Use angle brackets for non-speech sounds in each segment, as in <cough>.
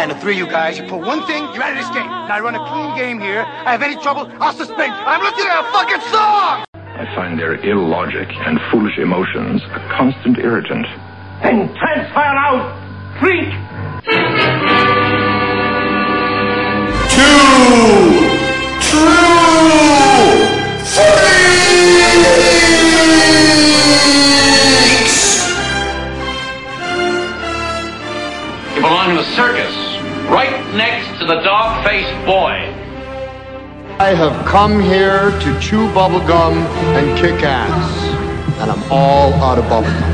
I and the three of you guys, you pull one thing, you're out of this game. Now I run a clean game here. I have any trouble, I'll suspend you. I'm listening to a fucking song! I find their illogic and foolish emotions a constant irritant. And transfer out, freak! You belong in a circus, right next to the dog-faced boy. I have come here to chew bubblegum and kick ass. And I'm all out of bubblegum.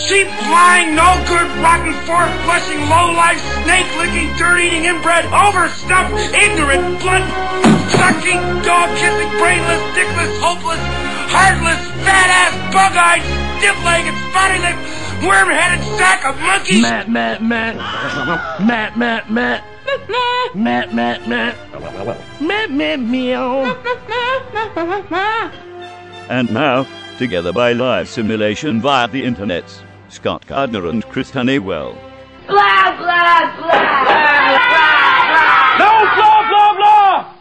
Cheap, lying, no good, rotten, fork flushing, low life, snake licking, dirt eating, inbred, overstuffed, ignorant, blood sucking, dog kissing, brainless, dickless, hopeless, heartless, fat ass, bug eyed, stiff legged, spotty lipped, worm headed sack of monkeys. Matt, Matt, Matt. Matt, Matt, Matt. Matt, Matt, Matt. Matt, Matt, meow. And now, together by live simulation via the internet, Scott Gardner and Chris Honeywell. Blah, blah, blah. No, blah, blah, blah!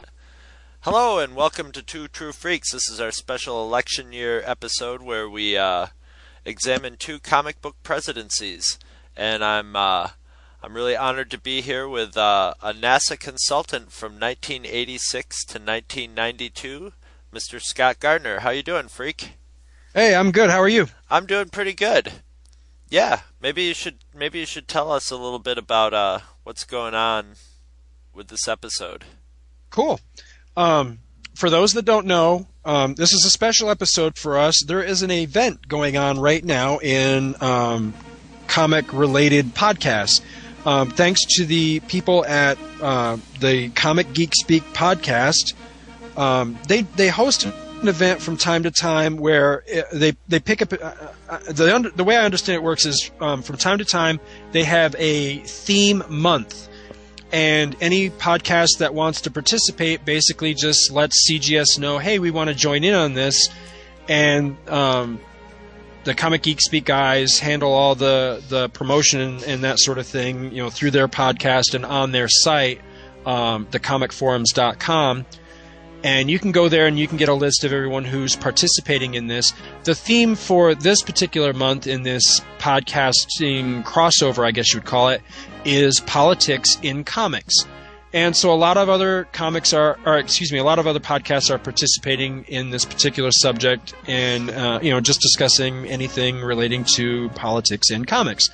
Hello and welcome to Two True Freaks. This is our special election year episode where we uh, examine two comic book presidencies, and I'm uh, I'm really honored to be here with uh, a NASA consultant from 1986 to 1992, Mr. Scott Gardner. How you doing, freak? Hey, I'm good. How are you? I'm doing pretty good. Yeah, maybe you should maybe you should tell us a little bit about uh, what's going on with this episode. Cool. Um, for those that don't know, um, this is a special episode for us. There is an event going on right now in um, comic related podcasts. Um, thanks to the people at uh, the Comic Geek Speak podcast, um, they they host an event from time to time where uh, they they pick up uh, uh, the under, the way I understand it works is um, from time to time they have a theme month and any podcast that wants to participate basically just lets CGS know, hey, we want to join in on this, and um, the Comic Geek Speak guys handle all the the promotion and, that sort of thing, you know, through their podcast and on their site, um, thecomicforums.com. And you can go there and you can get a list of everyone who's participating in this. The theme for this particular month in this podcasting crossover, I guess you would call it, is politics in comics. And so a lot of other comics are, or excuse me, a lot of other podcasts are participating in this particular subject and, uh, you know, just discussing anything relating to politics in comics.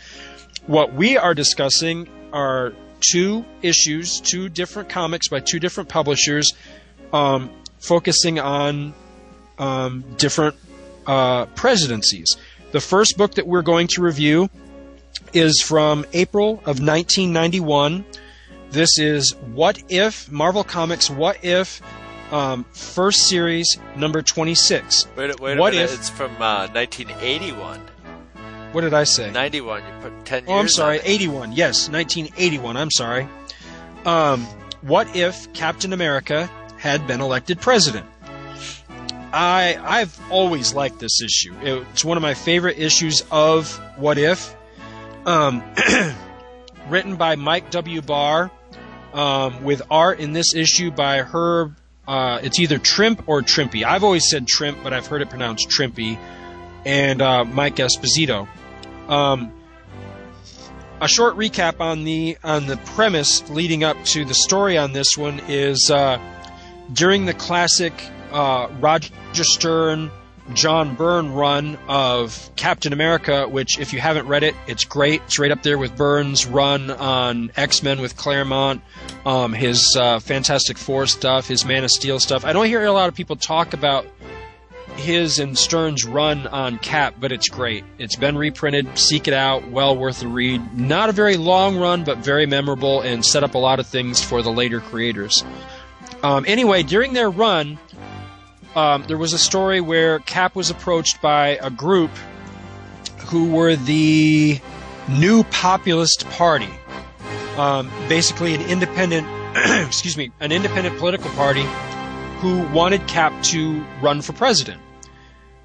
What we are discussing are two issues, two different comics by two different publishers, um, focusing on um, different uh, presidencies. The first book that we're going to review is from April of 1991. This is What If, Marvel Comics What If, um, first series, number 26. Wait, wait What if- it's from uh, 1981. What did I say? 91, you put 10 years Oh, I'm sorry, 81. Yes, 1981. I'm sorry. Um, what if Captain America had been elected president? I I've always liked this issue. It's one of my favorite issues of What If. Um, <clears throat> written by Mike W. Barr, um, with art in this issue by Herb. Uh, it's either Trimp or Trimpy. I've always said Trimp, but I've heard it pronounced Trimpy. And uh, Mike Esposito. Um, a short recap on the on the premise leading up to the story on this one is uh, during the classic uh, Roger Stern, John Byrne run of Captain America, which if you haven't read it, it's great. It's right up there with Byrne's run on X Men with Claremont, um, his uh, Fantastic Four stuff, his Man of Steel stuff. I don't hear a lot of people talk about his and Stern's run on Cap, but it's great. It's been reprinted. Seek it out. Well worth the read. Not a very long run, but very memorable and set up a lot of things for the later creators. Um, anyway, during their run, um, there was a story where Cap was approached by a group who were the New Populist Party, um, basically an independent, <clears throat> excuse me, an independent political party who wanted Cap to run for president.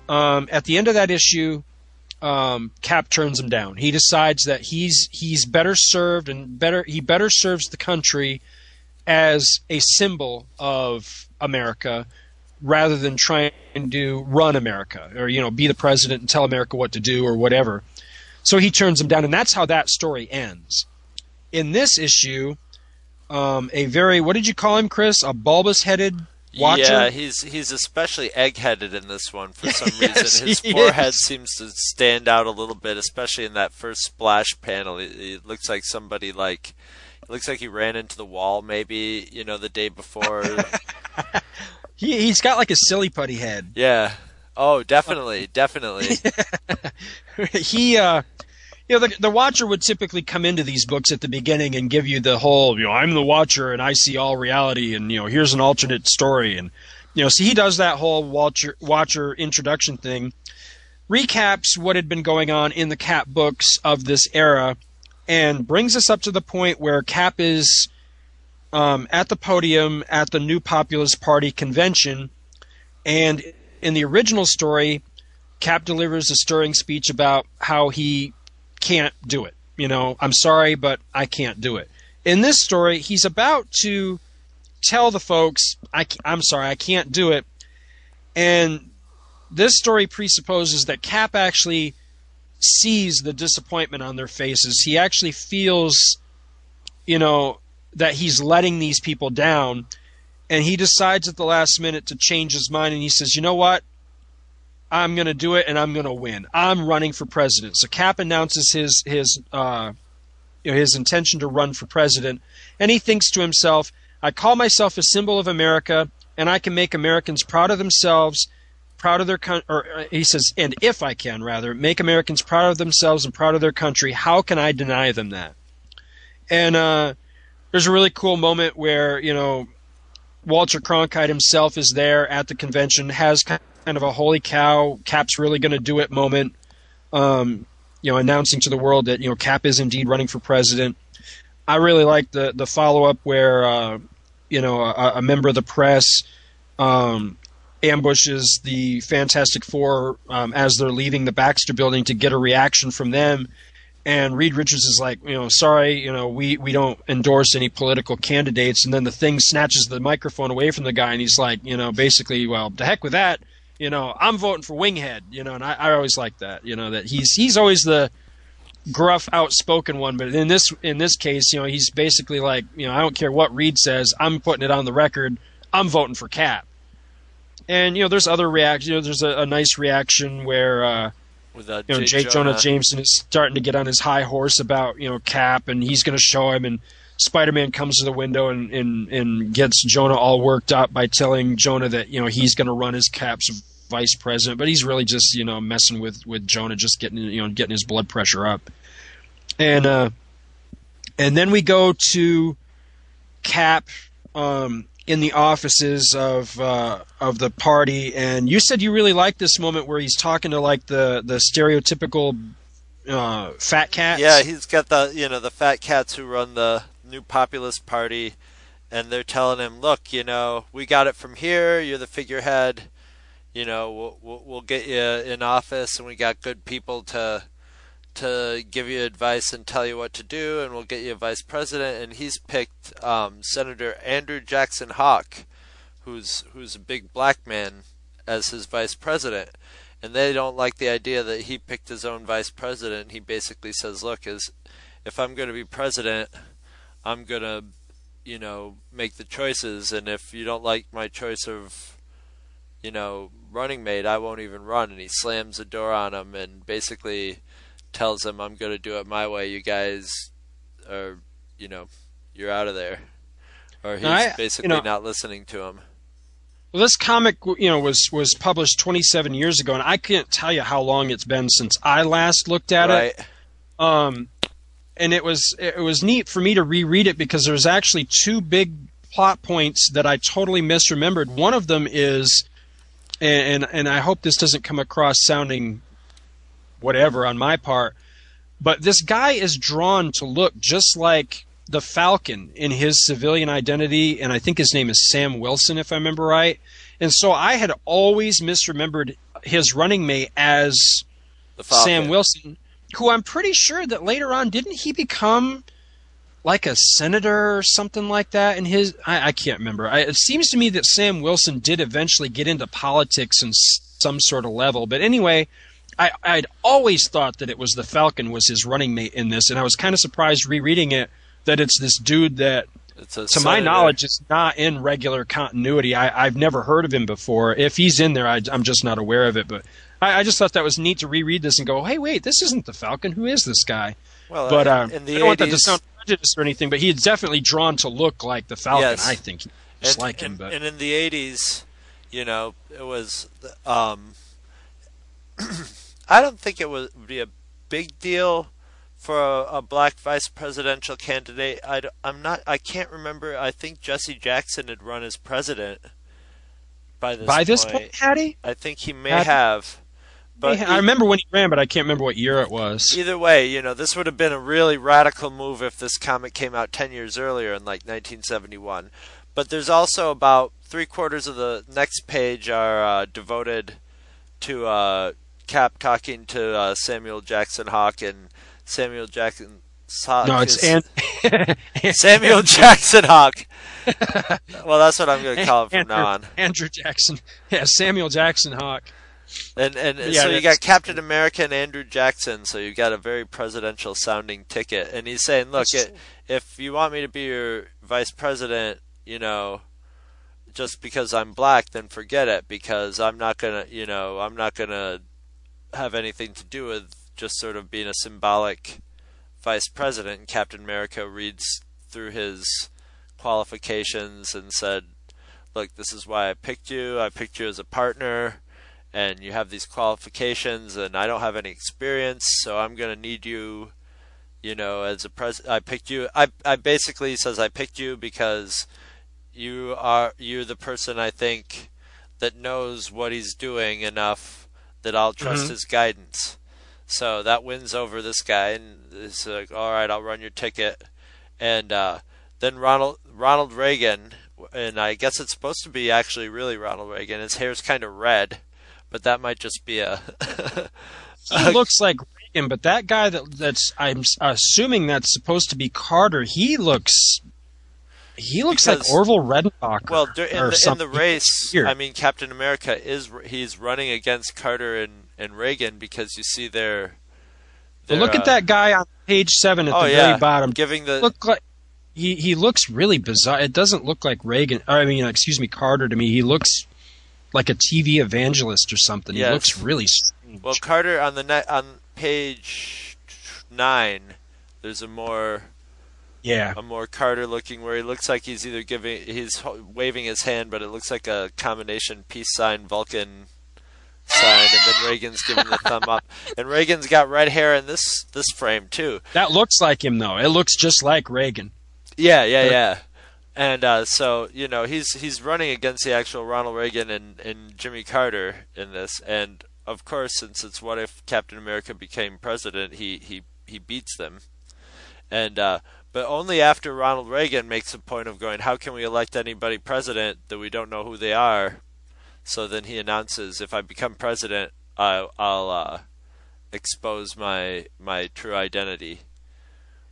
Um, at the end of that issue, um, Cap turns him down. He decides that he's he's better served and better he better serves the country as a symbol of America rather than trying to run America or you know be the president and tell America what to do or whatever. So he turns him down, and that's how that story ends. In this issue, um, a very what did you call him, Chris? A bulbous-headed watcher. Yeah, he's he's especially egg-headed in this one for some <laughs> Yes, reason. His he forehead is. seems to stand out a little bit, especially in that first splash panel. It, it looks like somebody like it looks like he ran into the wall maybe, you know, the day before. <laughs> He he's got like a silly putty head. yeah. Oh, definitely, definitely. <laughs> he uh you know the, the watcher would typically come into these books at the beginning and give you the whole you know i'm the watcher and i see all reality and you know here's an alternate story and you know so he does that whole watcher watcher introduction thing recaps what had been going on in the cap books of this era and brings us up to the point where cap is um, at the podium at the new populist party convention and in the original story Cap delivers a stirring speech about how he can't do it. You know, I'm sorry, but I can't do it. In this story, he's about to tell the folks, I, am sorry, I can't do it. And this story presupposes that Cap actually sees the disappointment on their faces. He actually feels, you know, that he's letting these people down. And he decides at the last minute to change his mind and he says, you know what? I'm going to do it and I'm going to win. I'm running for president. So Cap announces his his uh, you know, his intention to run for president, and he thinks to himself, "I call myself a symbol of America, and I can make Americans proud of themselves, proud of their country." Or uh, he says, "And if I can, rather, make Americans proud of themselves and proud of their country, how can I deny them that?" And uh, there's a really cool moment where you know Walter Cronkite himself is there at the convention, has kind of a holy cow, Cap's really going to do it moment, um, you know, announcing to the world that you know Cap is indeed running for president. I really like the the follow up where uh, you know a, a member of the press um, ambushes the Fantastic Four um, as they're leaving the Baxter Building to get a reaction from them. And Reed Richards is like, you know, sorry, you know, we, we don't endorse any political candidates. And then the thing snatches the microphone away from the guy, and he's like, you know, basically, well, to heck with that. You know, I'm voting for Winghead. You know, and I, I always like that. You know, that he's he's always the gruff, outspoken one. But in this in this case, you know, he's basically like, you know, I don't care what Reed says. I'm putting it on the record. I'm voting for Cap. And you know, there's other reactions. You know, there's a, a nice reaction where. uh With uh, you know, J. J. Jonah. Jameson is starting to get on his high horse about you know Cap, and he's going to show him. And Spider-Man comes to the window and, and and gets Jonah all worked up by telling Jonah that you know he's going to run as Cap's vice president, but he's really just you know messing with with Jonah, just getting you know getting his blood pressure up. And uh, and then we go to Cap um, in the offices of uh, of the party, and you said you really liked this moment where he's talking to like the the stereotypical uh, fat cats. Yeah, he's got the you know the fat cats who run the new populist party, and they're telling him, "Look, you know, we got it from here. You're the figurehead. You know, we'll we'll, we'll get you in office, and we got good people to." To give you advice and tell you what to do, and we'll get you a vice president. And he's picked um, Senator Andrew Jackson Hawk, who's who's a big black man, as his vice president and they don't like the idea that he picked his own vice president. He basically says, "Look, is if I'm going to be president, I'm going to, you know, make the choices, and if you don't like my choice of, you know, running mate, I won't even run." And he slams the door on him and basically tells him, "I'm going to do it my way. You guys are, you know, you're out of there." Or he's I- you basically know- not listening to him. Well, this comic, you know, was was published 27 years ago, and I can't tell you how long it's been since I last looked at right? it. Um, and it was it was neat for me to reread it because there's actually two big plot points that I totally misremembered. One of them is, and and, and I hope this doesn't come across sounding whatever on my part, but this guy is drawn to look just like the Falcon in his civilian identity, and I think his name is Sam Wilson, if I remember right. And so I had always misremembered his running mate as. Sam Wilson, who I'm pretty sure that later on didn't he become like a senator or something like that? In his, I, I can't remember. I, it seems to me that Sam Wilson did eventually get into politics in some sort of level. But anyway, I, I'd always thought that it was the Falcon was his running mate in this, and I was kind of surprised rereading it that it's this dude that It's to my knowledge, is not in regular continuity. I, I've never heard of him before. If he's in there, I, I'm just not aware of it. But I, I just thought that was neat to reread this and go, "Hey, wait, this isn't the Falcon. Who is this guy?" Well, but uh, uh, in the I don't want that to sound prejudice or anything. But he is definitely drawn to look like the Falcon. Yes. I think, just and, like him. and, But and in the '80s, you know, it was. Um, <clears throat> I don't think it would be a big deal for a, a black vice presidential candidate. I, am not. I can't remember. I think Jesse Jackson had run as president by this by point. this point, had he? I think he may Had- have. But I remember when he ran, but I can't remember what year it was. Either way, you know, this would have been a really radical move if this comic came out 10 years earlier in like 1971. But there's also about three quarters of the next page are uh, devoted to uh, Cap talking to uh, Samuel Jackson Hawk and Samuel Jackson Hawk. No, it's is- An- <laughs> Samuel Jackson Hawk. <laughs> well, that's what I'm going to call him from Andrew, now on. Andrew Jackson, yeah, Samuel Jackson Hawk. And and Yeah, so you got Captain America and Andrew Jackson, so you've got a very presidential sounding ticket. And he's saying, look, it, if you want me to be your vice president, you know, just because I'm black, then forget it because I'm not gonna, you know, I'm not gonna have anything to do with just sort of being a symbolic vice president. Captain America reads through his qualifications and said, look, this is why I picked you. I picked you as a partner and you have these qualifications and I don't have any experience, so I'm going to need you, you know, as a pres I picked you I I basically says I picked you because you are you're the person I think that knows what he's doing enough that I'll trust Mhm. his guidance. So that wins over this guy and it's like, "All right, I'll run your ticket." And uh then Ronald Ronald Reagan and I guess it's supposed to be actually really Ronald Reagan. His hair's kind of red, but that might just be a. <laughs> He looks like Reagan, but that guy that that's I'm assuming that's supposed to be Carter. He looks he looks Because- like Orville Redenbacher. well, in the, in the race. I mean, Captain America is he's running against Carter and, and Reagan because you see their. But their, look uh, at that guy on page seven at Oh the yeah, very bottom. giving the Look like he he looks really bizarre. It doesn't look like Reagan. Or, I mean, excuse me, Carter to me. He looks like a TV evangelist or something. Yes. He looks really strange. well Carter on the net on page nine. There's a more yeah. a more Carter looking where he looks like he's either giving he's waving his hand, but it looks like a combination peace sign Vulcan sign, and then Reagan's giving the thumb up, <laughs> and Reagan's got red hair in this this frame too. That looks like him though. It looks just like Reagan. Yeah, yeah, yeah. And uh, so you know he's he's running against the actual Ronald Reagan and, and Jimmy Carter in this, and of course, since it's what if Captain America became president, he he he beats them, and uh, but only after Ronald Reagan makes a point of going, how can we elect anybody president that we don't know who they are? So then he announces, if I become president, I, I'll uh, expose my my true identity,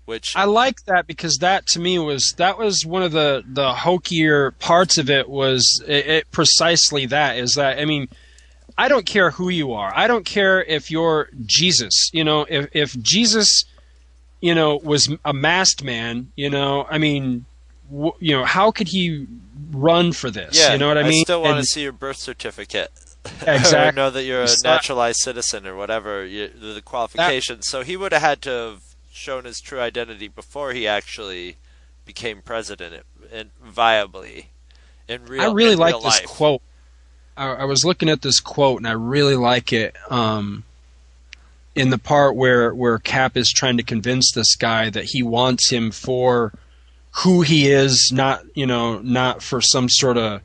which I like that because that to me was that was one of the the hokier parts of it was it, it precisely that is that I mean I don't care who you are I don't care if you're Jesus you know if if Jesus you know was a masked man you know I mean w- you know how could he run for this Yeah, you know what I mean I still want And- to see your birth certificate. <laughs> Exactly. know that you're a naturalized citizen or whatever you, the qualifications. so he would have had to have shown his true identity before he actually became president, and viably in real. I really like this life. quote. I, I was looking at this quote and I really like it. Um, in the part where where Cap is trying to convince this guy that he wants him for who he is, not you know, not for some sort of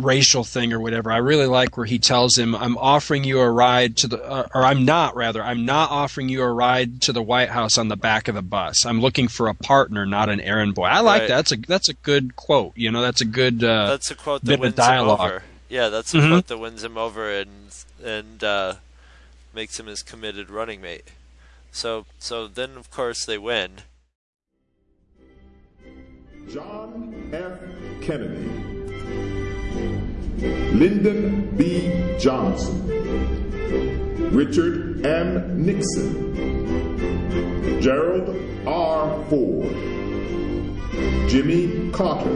racial thing or whatever. I really like where he tells him, "I'm offering you a ride to the, uh, or I'm not rather, I'm not offering you a ride to the White House on the back of the bus. I'm looking for a partner, not an errand boy." I like Right. that. That's a that's a good quote. You know, that's a good. Uh, That's a quote that bit of wins dialogue. him over. Yeah, that's a Mhm. quote that wins him over and and uh, makes him his committed running mate. So so then of course they win. John F. Kennedy, Lyndon B. Johnson, Richard M. Nixon, Gerald R. Ford, Jimmy Carter,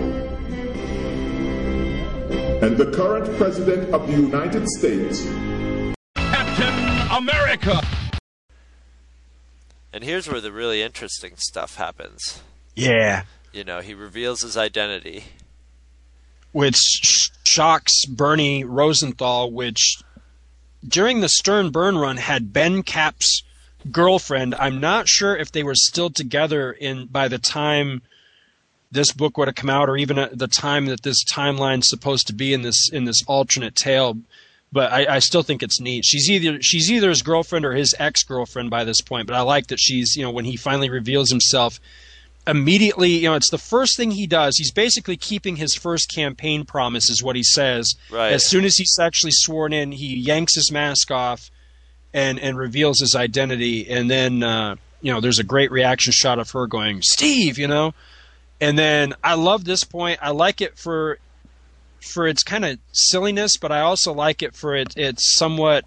and the current President of the United States, America. And here's where the really interesting stuff happens. Yeah. You know, he reveals his identity. Which sh- shocks Bernie Rosenthal, which during the Stern Byrne run had been Cap's girlfriend. I'm not sure if they were still together in by the time this book would have come out, or even at the time that this timeline's supposed to be in this in this alternate tale. But I, I still think it's neat. She's either she's either his girlfriend or his ex girlfriend by this point. But I like that she's you know when he finally reveals himself, immediately you know it's the first thing he does. He's basically keeping his first campaign promise, is what he says. Right. As soon as he's actually sworn in, he yanks his mask off and and reveals his identity, and then uh, you know there's a great reaction shot of her going, "Steve," you know, and then I love this point. I like it for for its kind of silliness, but I also like it for it its somewhat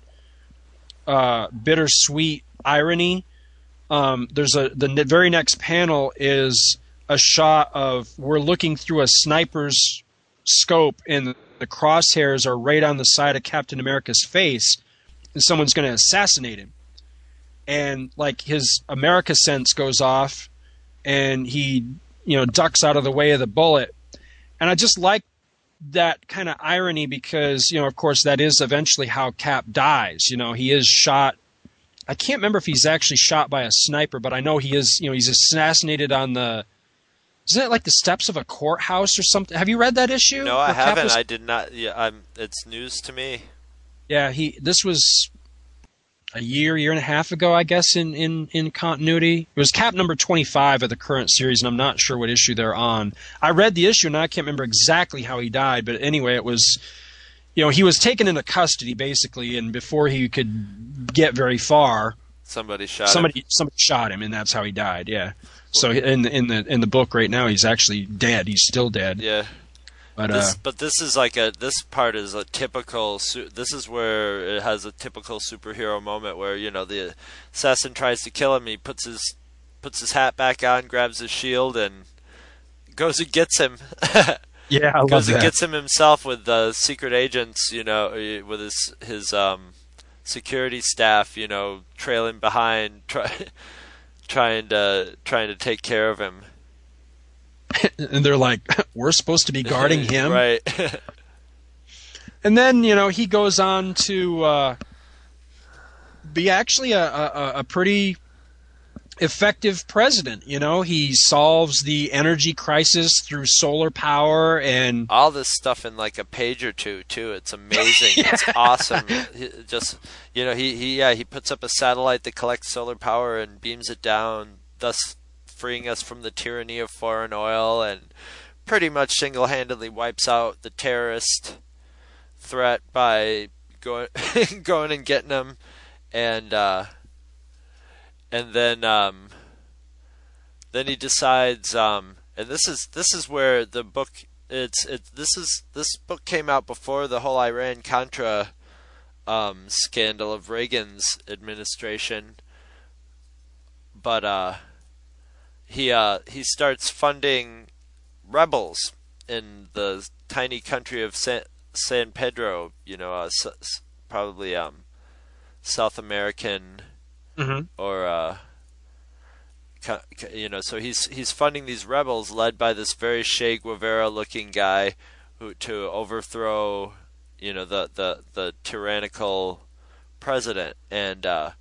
uh, bittersweet irony. Um, there's a the very next panel is a shot of we're looking through a sniper's scope, and the crosshairs are right on the side of Captain America's face, and someone's going to assassinate him. And like his America sense goes off, and he you know ducks out of the way of the bullet. And I just like that kind of irony because you know of course that is eventually how Cap dies. You know he is shot. I can't remember if he's actually shot by a sniper, but I know he is. You know he's assassinated on the. Isn't it like the steps of a courthouse or something? Have you read that issue? No, I Cap haven't. was- I did not. Yeah, I'm. It's news to me. Yeah, he. This was a year, year and a half ago, I guess, in in in continuity. It was Cap number twenty five of the current series, and I'm not sure what issue they're on. I read the issue, and I can't remember exactly how he died, but anyway, it was. You know, he was taken into custody basically, and before he could get very far, Somebody shot somebody him. somebody shot him, and that's how he died. Yeah. So in the, in the in the book right now, he's actually dead. He's still dead. Yeah. But this, uh, but this is like a this part is a typical. Su- this is where it has a typical superhero moment where you know the assassin tries to kill him. He puts his puts his hat back on, grabs his shield, and goes and gets him. <laughs> Yeah, I love goes and gets him himself with the secret agents. You know, with his his um security staff. You know, trailing behind, try, <laughs> trying to trying to take care of him. And <laughs> they're like, <laughs> "We're supposed to be guarding <laughs> him." right. And then you know he goes on to uh, be actually a, a, a pretty effective president. You know, he solves the energy crisis through solar power and all this stuff in like a page or two too. It's amazing. It's awesome. He- Just you know, he, he yeah he puts up a satellite that collects solar power and beams it down, thus freeing us from the tyranny of foreign oil, and pretty much single-handedly wipes out the terrorist threat by going <laughs> going and getting them, and uh, and then um, then he decides um, and this is this is where the book it's it this is this book came out before the whole Iran Contra um, scandal of Reagan's administration. But uh he uh he starts funding rebels in the tiny country of San, San Pedro you know uh, s- probably um South American Mhm. or uh you know, so he's he's funding these rebels led by this very Che Guevara looking guy who to overthrow, you know, the the the tyrannical president and uh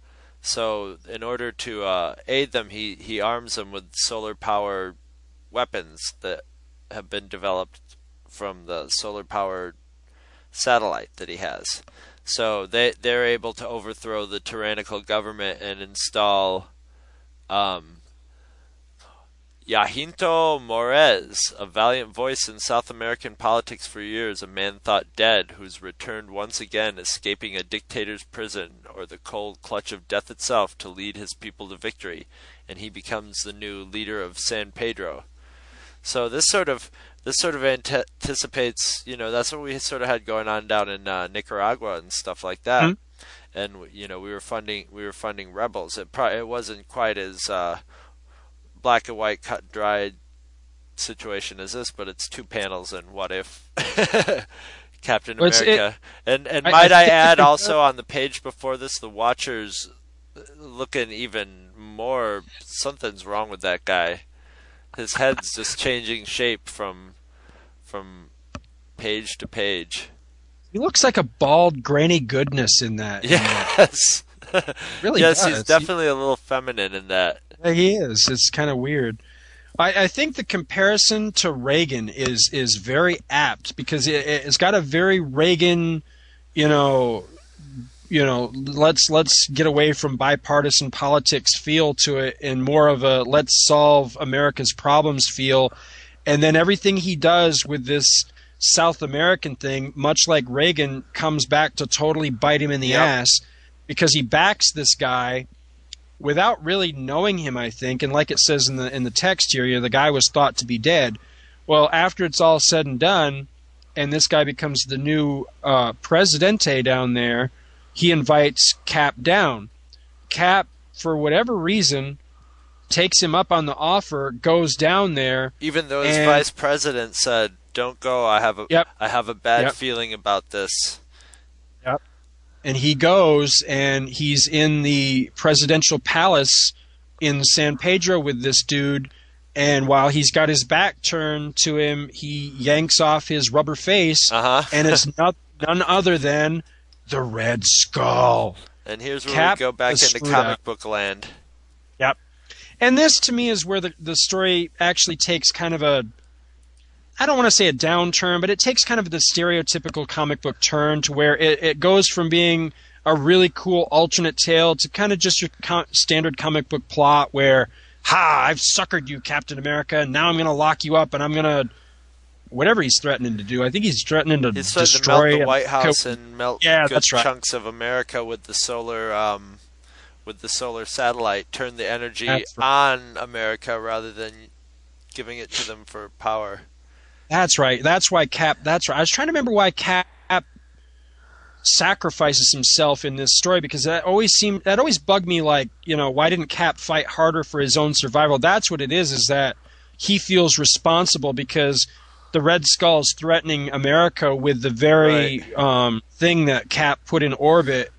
so in order to uh aid them he he arms them with solar power weapons that have been developed from the solar powered satellite that he has. So they they're able to overthrow the tyrannical government and install um, Jacinto Morez, a valiant voice in South American politics for years, a man thought dead, who's returned once again, escaping a dictator's prison. or the cold clutch of death itself to lead his people to victory, and he becomes the new leader of San Pedro. So this sort of this sort of anticipates, you know, that's what we sort of had going on down in uh, Nicaragua and stuff like that. Mm-hmm. And you know, we were funding we were funding rebels. It probably it wasn't quite as uh, black and white cut dried situation as this, but it's two panels and what if <laughs> Captain well, America. It, and and might I, I <laughs> add also on the page before this, the Watchers looking even more. Something's wrong with that guy. His head's just changing shape from from page to page. He looks like a bald Granny Goodness in <laughs> that. Yes. really yes, does. he's definitely a little feminine in that. Yeah, he is. It's kind of weird. I, I, think the comparison to Reagan is is very apt because it, it's got a very Reagan, you know, you know, let's let's get away from bipartisan politics feel to it, and more of a let's solve America's problems feel. And then everything he does with this South American thing, much like Reagan, comes back to totally bite him in the yep. ass because he backs this guy without really knowing him, I think, and like it says in the in the text here, you know, the guy was thought to be dead. Well, after it's all said and done, and this guy becomes the new uh, presidente down there, he invites Cap down. Cap, for whatever reason, takes him up on the offer, goes down there. Even though his and, vice president said, "Don't go. I have a yep, I have a bad yep. feeling about this." And he goes and he's in the presidential palace in San Pedro with this dude. And while he's got his back turned to him, he yanks off his rubber face, uh-huh. and it's <laughs> not, none other than the Red Skull. And here's where Cap we go back into comic up. book land. Yep. And this, to me, is where the, the story actually takes kind of a I don't want to say a downturn, but it takes kind of the stereotypical comic book turn to where it, it goes from being a really cool alternate tale to kind of just your co- standard comic book plot where, ha, I've suckered you, Captain America, and now I'm going to lock you up and I'm going to whatever he's threatening to do. I think he's threatening to he's destroy to melt the White House co- and melt yeah, good right. chunks of America with the solar um, with the solar satellite. Turn the energy right. on America rather than giving it to them for power. That's right. That's why Cap. That's right. I was trying to remember why Cap sacrifices himself in this story because that always seemed that always bugged me. Like you know, why didn't Cap fight harder for his own survival? That's what it is. Is that he feels responsible because the Red Skull is threatening America with the very right. um, thing that Cap put in orbit.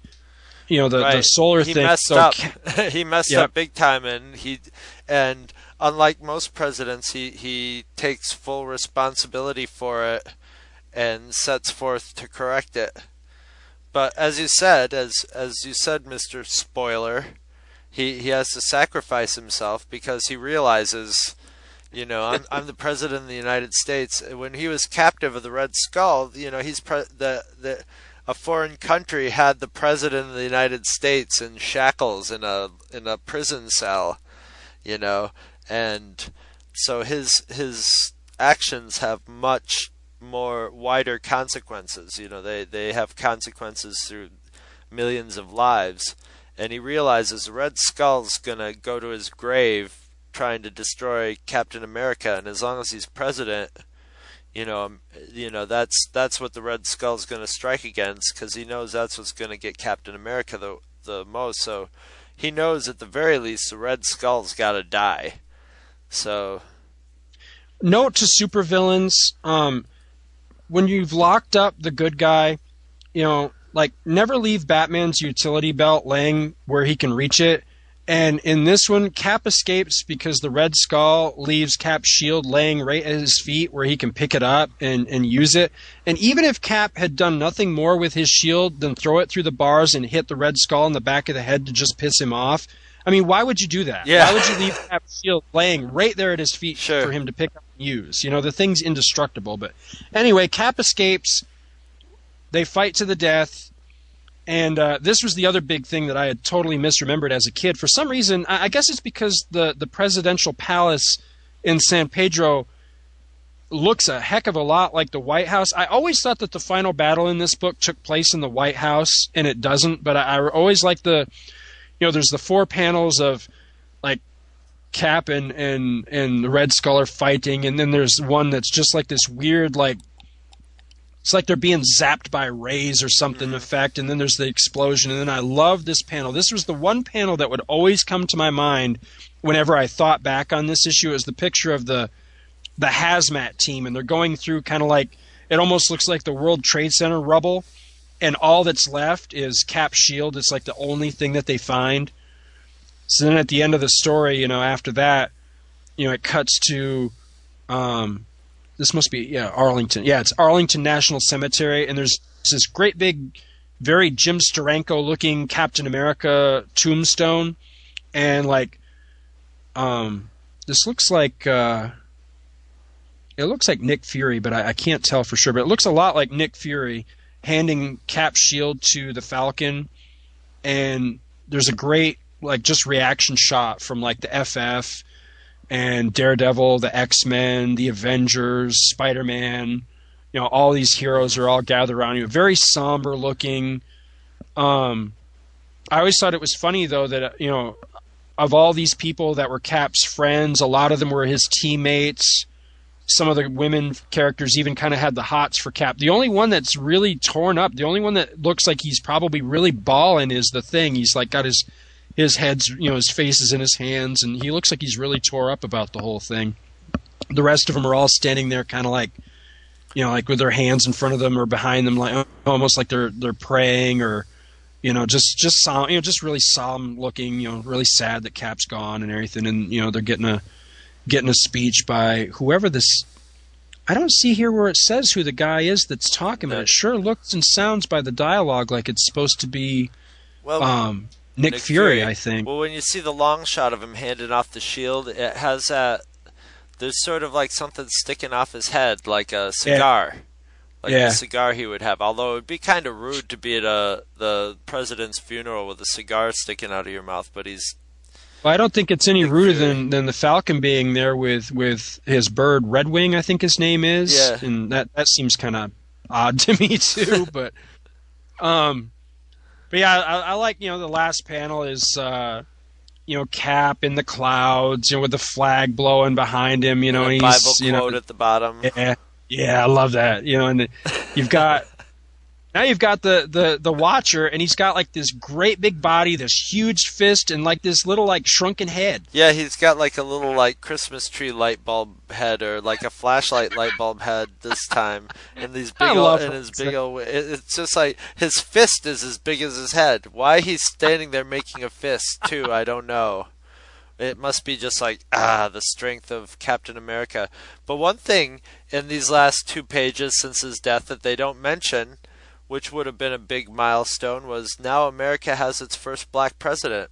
You know, the, right. the solar he thing. Messed so up. Cap, <laughs> he messed yep. up big time, and he and unlike most presidents, he, he takes full responsibility for it and sets forth to correct it. But as you said, as as you said, Mr. Spoiler, he, he has to sacrifice himself because he realizes, you know, I'm <laughs> I'm the president of the United States. When he was captive of the Red Skull, you know, he's pre- the the a foreign country had the president of the United States in shackles in a in a prison cell, you know, and so his his actions have much more wider consequences. You know, they they have consequences through millions of lives, and he realizes Red Skull's gonna go to his grave trying to destroy Captain America, and as long as he's president, you know, um, you know that's that's what the Red Skull's going to strike against because he knows that's what's going to get Captain America the the most. So he knows at the very least the Red Skull's got to die. So, note to supervillains: um, when you've locked up the good guy, you know, like never leave Batman's utility belt laying where he can reach it. And in this one, Cap escapes because the Red Skull leaves Cap's shield laying right at his feet where he can pick it up and, and use it. And even if Cap had done nothing more with his shield than throw it through the bars and hit the Red Skull in the back of the head to just piss him off, I mean, why would you do that? Yeah. Why would you leave Cap's shield laying right there at his feet sure. for him to pick up and use? You know, the thing's indestructible. But anyway, Cap escapes. They fight to the death. And uh, this was the other big thing that I had totally misremembered as a kid. For some reason, I guess it's because the, the presidential palace in San Pedro looks a heck of a lot like the White House. I always thought that the final battle in this book took place in the White House, and it doesn't. But I, I always like the, you know, there's the four panels of like Cap and and and the Red Skull are fighting, and then there's one that's just like this weird like. It's like they're being zapped by rays or something mm-hmm. effect, and then there's the explosion. And then I love this panel. This was the one panel that would always come to my mind whenever I thought back on this issue. Is the picture of the the hazmat team, and they're going through kind of like it almost looks like the World Trade Center rubble, and all that's left is Cap's shield. It's like the only thing that they find. So then at the end of the story, you know, after that, you know, it cuts to, um, this must be yeah Arlington. Yeah, it's Arlington National Cemetery, and there's this great big, very Jim Steranko looking Captain America tombstone, and like, um, this looks like. Uh, it looks like Nick Fury, but I, I, can't tell for sure. But it looks a lot like Nick Fury handing Cap shield to the Falcon, and there's a great like just reaction shot from like the FF and Daredevil, the X Men, the Avengers, Spider Man. You know, all these heroes are all gathered around you. Very somber looking. Um, I always thought it was funny though that you know, of all these people that were Cap's friends, a lot of them were his teammates some of the women characters even kind of had the hots for Cap. The only one that's really torn up, the only one that looks like he's probably really bawling is the thing. He's like got his his head's you know his face is in his hands, and he looks like he's really tore up about the whole thing. The rest of them are all standing there, kind of like you know, like with their hands in front of them or behind them, like almost like they're they're praying or you know just just solemn, you know just really solemn looking, you know, really sad that Cap's gone and everything, and you know they're getting a getting a speech by whoever this. I don't see here where it says who the guy is that's talking, but it sure looks and sounds by the dialogue like it's supposed to be well, um, Nick, Nick Fury, Fury, I think. Well, when you see the long shot of him handing off the shield, it has that. There's sort of like something sticking off his head, like a cigar. Yeah. Like yeah. a cigar he would have. Although it would be kind of rude to be at a the president's funeral with a cigar sticking out of your mouth, but he's well, I don't think it's any ruder than, than the Falcon being there with, with his bird Redwing, I think his name is. Yeah. And that, that seems kind of odd <laughs> to me too. <laughs> but um, but yeah, I, I, like you know the last panel is uh, you know Cap in the clouds, you know with the flag blowing behind him. You know, and he's Bible you quote know, at the bottom. Yeah, yeah, I love that. You know, and the, you've got <laughs> now you've got the, the, the Watcher, and he's got like this great big body, this huge fist, and like this little like shrunken head. Yeah, he's got like a little like Christmas tree light bulb head, or like a flashlight light bulb head this time, and these big old, and his big old. It's just like his fist is as big as his head. Why he's standing there making a fist too? I don't know. It must be just like ah, the strength of Captain America. But one thing in these last two pages since his death that they don't mention, which would have been a big milestone, was now America has its first black president.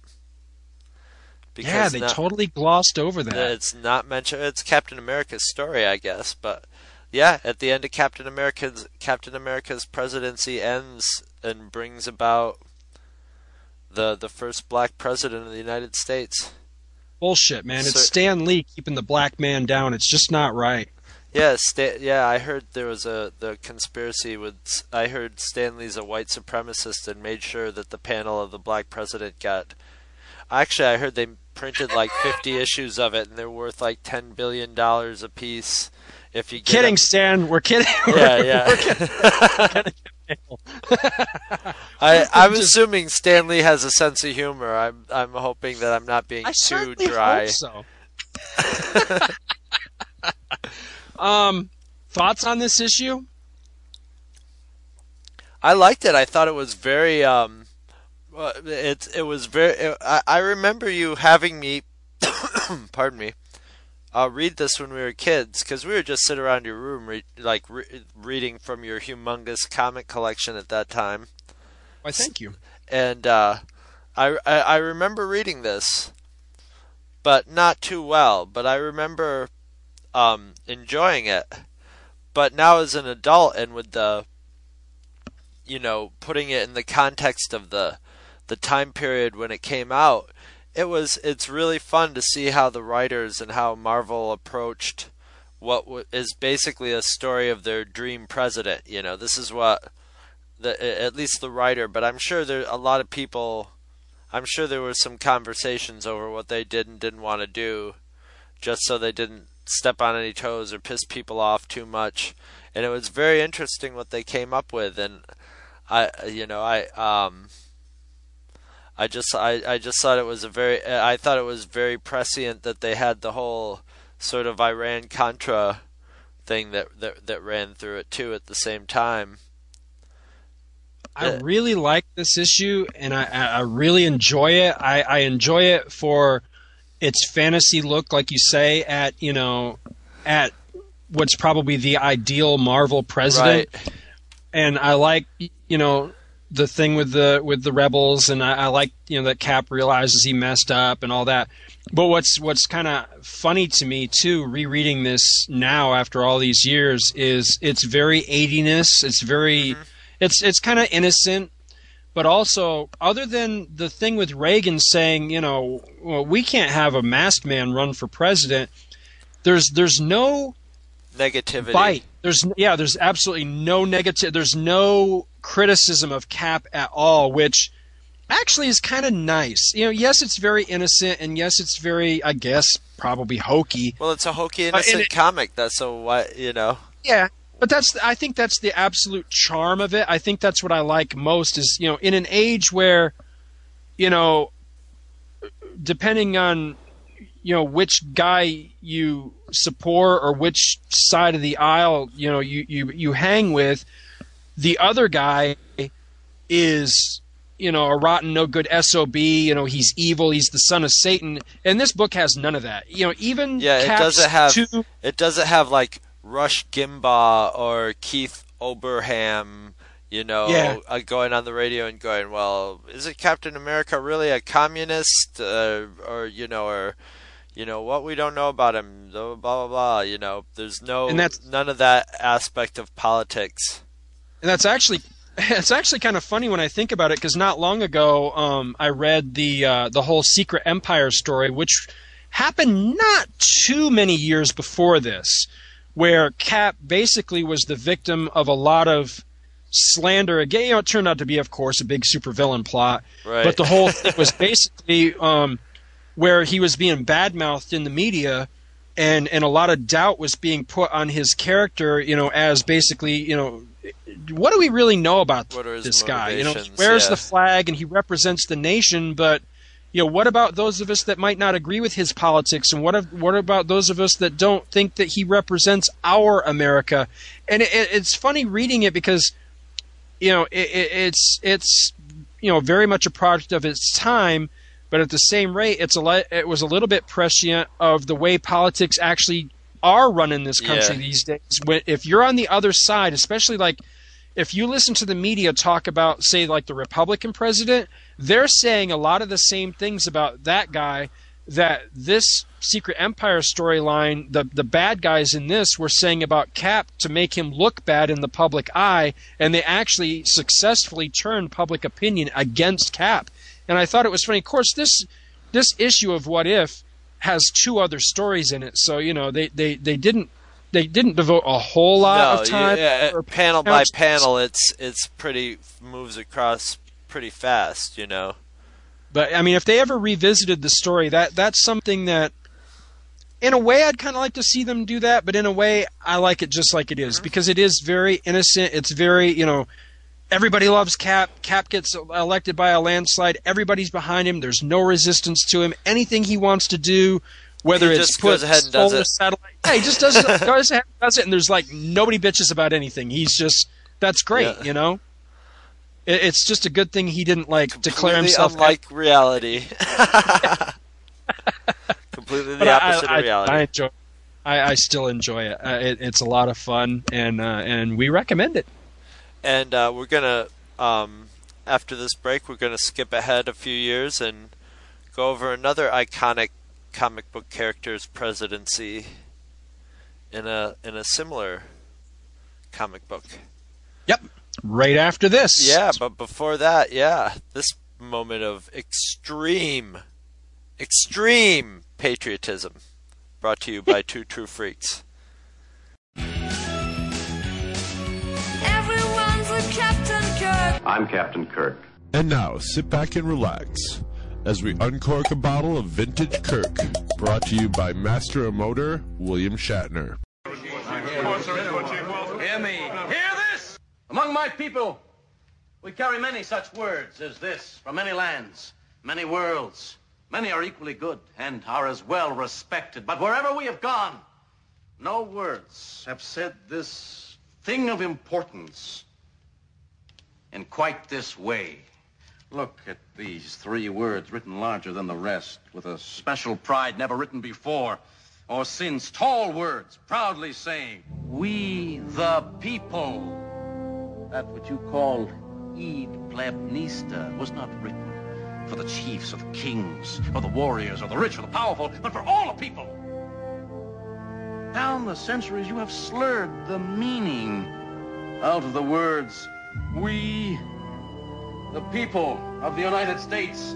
yeah, they now- totally glossed over that. it's not mentioned. It's Captain America's story, I guess. But yeah, at the end of Captain America's Captain America's presidency ends and brings about the the first black president of the United States. Bullshit, man. It's Stan Lee keeping the black man down. It's just not right. Yeah, Sta- yeah, I heard there was a the conspiracy with. I heard Stan Lee's a white supremacist and made sure that the panel of the black president got. Actually, I heard they printed like 50 issues of it, and they're worth like 10 billion dollars a piece. If you get Kidding, them- Stan. We're kidding. <laughs> Yeah, We're- yeah. we're kidding. I, I'm <laughs> Just- assuming Stan Lee has a sense of humor. I'm I'm hoping that I'm not being I too certainly dry. hope so. <laughs> um, thoughts on this issue? I liked it. I thought it was very um, uh, it it was very. I I remember you having me, <coughs> pardon me, uh, read this when we were kids because we would just sit around your room, re- like re- reading from your humongous comic collection at that time. Why, thank you. and uh, I, I I remember reading this, but not too well. But I remember um, enjoying it. But now as an adult and with the, you know, putting it in the context of the the time period when it came out, it was it's really fun to see how the writers and how Marvel approached what w- is basically a story of their dream president. You know, this is what the at least the writer, but I'm sure there a lot of people. I'm sure there were some conversations over what they did and didn't want to do, just so they didn't step on any toes or piss people off too much. And it was very interesting what they came up with, and I, you know, I um. I just I, I just thought it was a very I thought it was very prescient that they had the whole sort of Iran Contra thing that, that that ran through it too at the same time. I really like this issue, and I, I really enjoy it. I, I enjoy it for its fantasy look, like you say, at you know, at what's probably the ideal Marvel president. Right. And I like you know the thing with the with the rebels, and I, I like you know that Cap realizes he messed up and all that. But what's what's kind of funny to me too, rereading this now after all these years, is it's very 80ness. It's very mm-hmm. it's it's kind of innocent, but also other than the thing with Reagan saying, you know, well, we can't have a masked man run for president. There's there's no Negativity. bite. There's yeah, there's absolutely no negative. There's no criticism of Cap at all, which actually is kind of nice. You know, yes, it's very innocent, and yes, it's very, I guess, probably hokey. Well, it's a hokey innocent it- comic. That's so what you know. Yeah, but that's I think that's the absolute charm of it. I think that's what I like most is you know in an age where you know depending on you know which guy you support or which side of the aisle you know you you you hang with the other guy is you know a rotten no good sob you know he's evil he's the son of satan and this book has none of that you know even Yeah, it Cap's doesn't have two- it doesn't have like Rush Limbaugh or Keith Olbermann, you know, Yeah. uh, going on the radio and going, "Well, is it Captain America really a communist?" Uh, or you know, or you know what we don't know about him, blah blah blah. blah you know, there's no And that's- none of that aspect of politics. and that's actually <laughs> it's actually kind of funny when I think about it because not long ago um, I read the uh, the whole Secret Empire story, which happened not too many years before this, where Cap basically was the victim of a lot of slander. Again, you know, it turned out to be, of course, a big supervillain plot, Right. but the whole thing <laughs> was basically um, where he was being badmouthed in the media. And, and a lot of doubt was being put on his character, you know, as basically, you know, what do we really know about What are his this guy? You know, he wears Yeah. the flag and he represents the nation, but you know, what about those of us that might not agree with his politics, and what of, what about those of us that don't think that he represents our America? And it, it, it's funny reading it because you know it, it, it's it's you know very much a product of its time, but at the same rate, it's a le- it was a little bit prescient of the way politics actually are run in this country Yeah. these days. When, if you're on the other side, especially like if you listen to the media talk about, say, like the Republican president, they're saying a lot of the same things about that guy that this Secret Empire storyline, the the bad guys in this were saying about Cap to make him look bad in the public eye, and they actually successfully turned public opinion against Cap. And I thought it was funny. Of course, this this issue of What If has two other stories in it, so you know they they, they didn't they didn't devote a whole lot no, of time. yeah, panel by panel, it's it's pretty moves across pretty fast, you know. But I mean, if they ever revisited the story, that that's something that, in a way, I'd kind of like to see them do that. But in a way, I like it just like it is mm-hmm. because it is very innocent. It's very you know, everybody loves Cap. Cap gets elected by a landslide. Everybody's behind him. There's no resistance to him. Anything he wants to do, whether He it's just put goes ahead and does solar it. satellite, yeah, he just does it, <laughs> goes ahead and does it, and there's like nobody bitches about anything. He's just that's great, Yeah. you know. It, it's just a good thing he didn't like declare Completely himself unlike reality. <laughs> Completely the But I- opposite I, of reality. I, enjoy. I, I still enjoy it. Uh, it. It's a lot of fun, and uh, and we recommend it. and uh, we're gonna um, after this break we're gonna skip ahead a few years and go over another iconic comic book character's presidency in a in a similar comic book. Yep right after this. Yeah, but before that, yeah, this moment of extreme, extreme patriotism brought to you by <laughs> two true freaks. Captain Kirk. I'm Captain Kirk. And now sit back and relax as we uncork a bottle of Vintage Kirk, brought to you by Master of Motor, William Shatner. Emmy. Among my people, we carry many such words as this from many lands, many worlds. Many are equally good and are as well respected. But wherever we have gone, no words have said this thing of importance in quite this way. Look at these three words written larger than the rest, with a special pride never written before or since. Tall words proudly saying, We the people. That which you call Id Plebnista was not written for the chiefs or the kings or the warriors or the rich or the powerful, but for all the people. Down the centuries, you have slurred the meaning out of the words, we the people of the United States,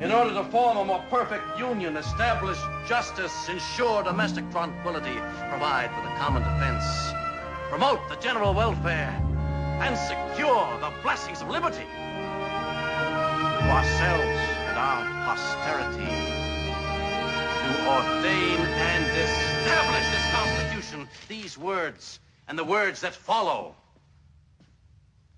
in order to form a more perfect union, establish justice, ensure domestic tranquility, provide for the common defense, promote the general welfare, and secure the blessings of liberty to ourselves and our posterity, to ordain and establish this Constitution, these words and the words that follow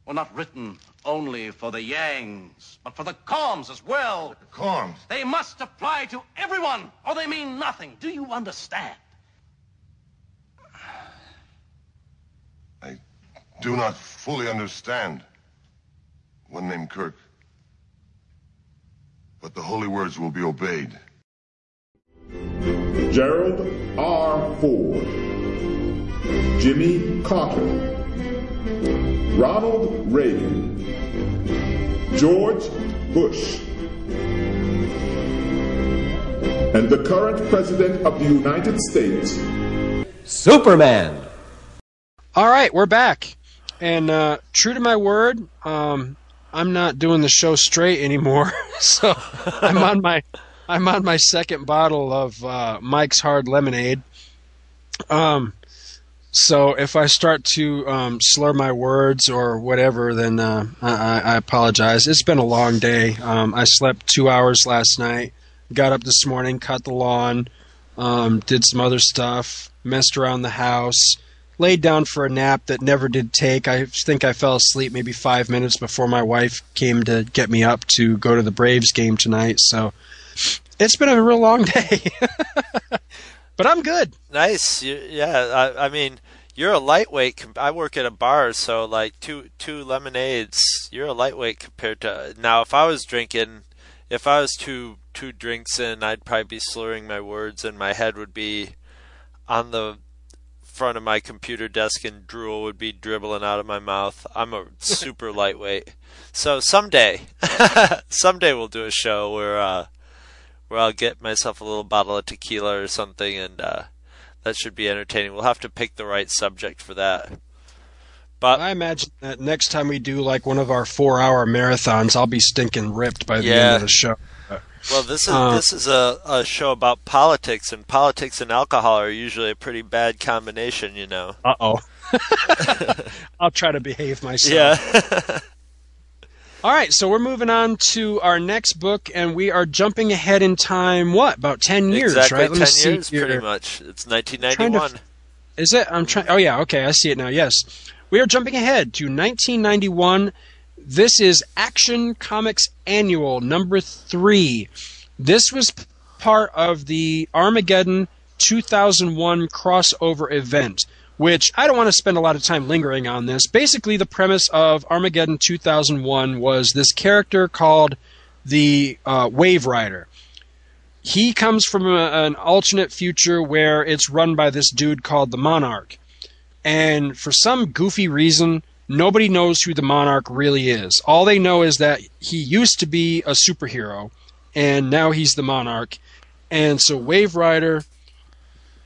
were not written only for the Yangs, but for the Kohms as well. The Kohms? They must apply to everyone, or they mean nothing. Do you understand? I do not fully understand. One named Kirk. But the holy words will be obeyed. Gerald R. Ford. Jimmy Carter. Ronald Reagan, George Bush, and the current President of the United States, Superman. All right, we're back. And uh, true to my word, um, I'm not doing the show straight anymore. <laughs> so I'm on my I'm on my second bottle of uh, Mike's Hard Lemonade. Um, so if I start to um, slur my words or whatever, then uh, I, I, apologize. It's been a long day. Um, I slept two hours last night. Got up this morning, cut the lawn, um, did some other stuff, messed around the house, laid down for a nap that never did take. I think I fell asleep maybe five minutes before my wife came to get me up to go to the Braves game tonight. So it's been a real long <laughs> day. <laughs> but I'm good. Nice. Yeah, I, I, mean, you're a lightweight. I work at a bar, so like two two lemonades. You're a lightweight compared to now. If I was drinking, if I was two two drinks in, I'd probably be slurring my words, and my head would be on the front of my computer desk, and drool would be dribbling out of my mouth. I'm a <laughs> super lightweight. So someday, <laughs> someday we'll do a show where. uh where I'll get myself a little bottle of tequila or something, and uh, that should be entertaining. We'll have to pick the right subject for that. But I imagine that next time we do like one of our four-hour marathons, I'll be stinking ripped by the yeah. end of the show. Well, this is uh, this is a, a show about politics, and politics and alcohol are usually a pretty bad combination, you know. Uh oh. <laughs> <laughs> I'll try to behave myself. Yeah. <laughs> All right, so we're moving on to our next book, and we are jumping ahead in time. What about ten years? Exactly right? Let ten years, pretty much. It's 1991. Is it? I'm trying. Oh yeah, okay, I see it now. Yes, we are jumping ahead to 1991. This is Action Comics Annual number three. This was part of the Armageddon 2001 crossover event which I don't want to spend a lot of time lingering on this. Basically, the premise of Armageddon 2001 was this character called the uh, Wave Rider. He comes from a, an alternate future where it's run by this dude called the Monarch. And for some goofy reason, nobody knows who the Monarch really is. All they know is that he used to be a superhero, and now he's the Monarch. And so Wave Rider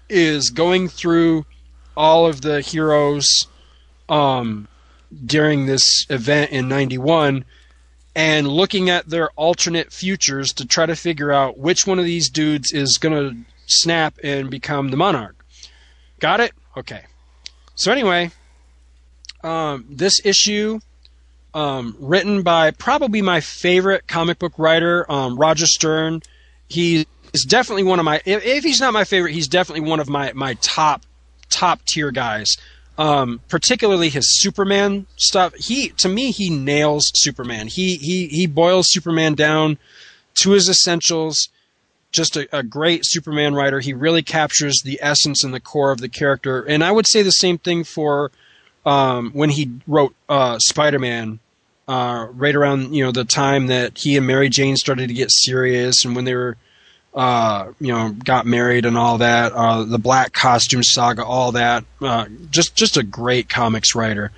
is going through all of the heroes um, during this event in 91 and looking at their alternate futures to try to figure out which one of these dudes is going to snap and become the monarch. Got it? Okay. So, anyway, um, this issue um, written by probably my favorite comic book writer, um, Roger Stern. He is definitely one of my. If, if he's not my favorite, he's definitely one of my my top top tier guys. Um, particularly his Superman stuff. He to me he nails Superman. He he he boils Superman down to his essentials. Just a, a great Superman writer. He really captures the essence and the core of the character. And I would say the same thing for um, when he wrote uh, Spider Man. Uh, right around you know the time that he and Mary Jane started to get serious, and when they were uh, you know, got married and all that. Uh, the Black Costume Saga, all that. Uh, just just a great comics writer.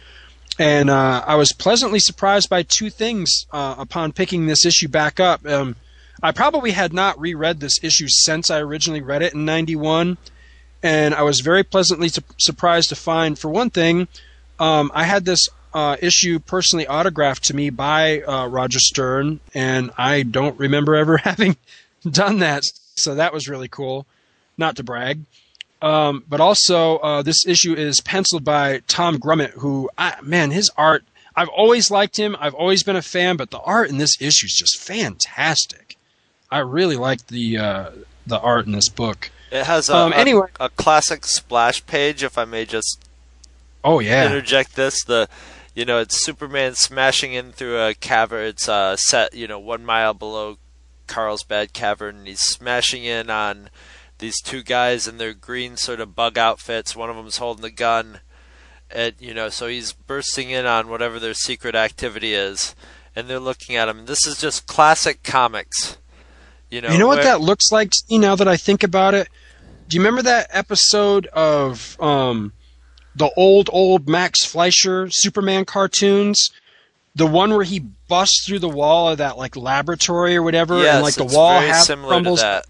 And uh, I was pleasantly surprised by two things uh, upon picking this issue back up. Um, I probably had not reread this issue since I originally read it in '91, and I was very pleasantly su- surprised to find, for one thing, um, I had this uh, issue personally autographed to me by uh, Roger Stern, and I don't remember ever <laughs> having done that. So that was really cool. Not to brag. Um, but also, uh, this issue is penciled by Tom Grummett, who, I, man, his art, I've always liked him. I've always been a fan, but the art in this issue is just fantastic. I really like the uh, the art in this book. It has a, Um, a- anyway. a, classic splash page, if I may just Oh yeah, interject this. The you know it's Superman smashing in through a cavern. It's uh, set you know one mile below Carlsbad Cavern, and he's smashing in on these two guys in their green sort of bug outfits. One of them's holding the gun, and you know so he's bursting in on whatever their secret activity is, and they're looking at him. This is just classic comics. You know, you know what where- that looks like to me now that I think about it? Do you remember that episode of um, the old, old Max Fleischer Superman cartoons? The one where he busts through the wall of that like laboratory or whatever, Yes, and like the wall half crumbles. to that.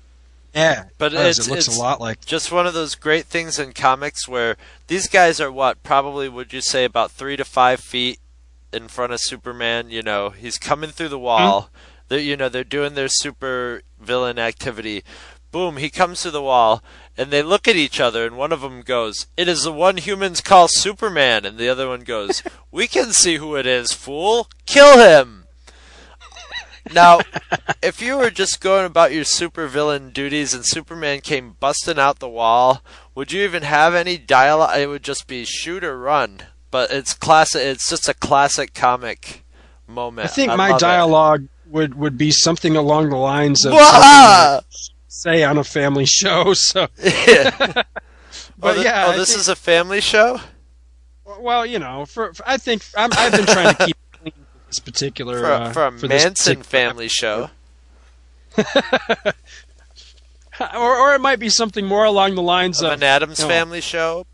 Yeah, But it it's, it looks it's a lot like. just one of those great things in comics where these guys are what probably would you say about three to five feet in front of Superman. You know, he's coming through the mm-hmm. wall. They're you know they're doing their super villain activity. Boom! He comes to the wall, and they look at each other, and one of them goes, "It is the one humans call Superman," and the other one goes, <laughs> "We can see who it is, fool! Kill him!" Now, <laughs> if you were just going about your supervillain duties and Superman came busting out the wall, would you even have any dialogue? It would just be shoot or run. But it's classic. It's just a classic comic moment. I think my love it. dialogue would would be something along the lines of <laughs> Wah! something that I say on a family <laughs> show. So, <laughs> but but oh, yeah, oh, this think- is a family show. well, you know, for, for I think I'm, I've been trying to keep <laughs> clean this particular For, uh, for a for Manson family show. or or it might be something more along the lines of, An Adams you know, family show.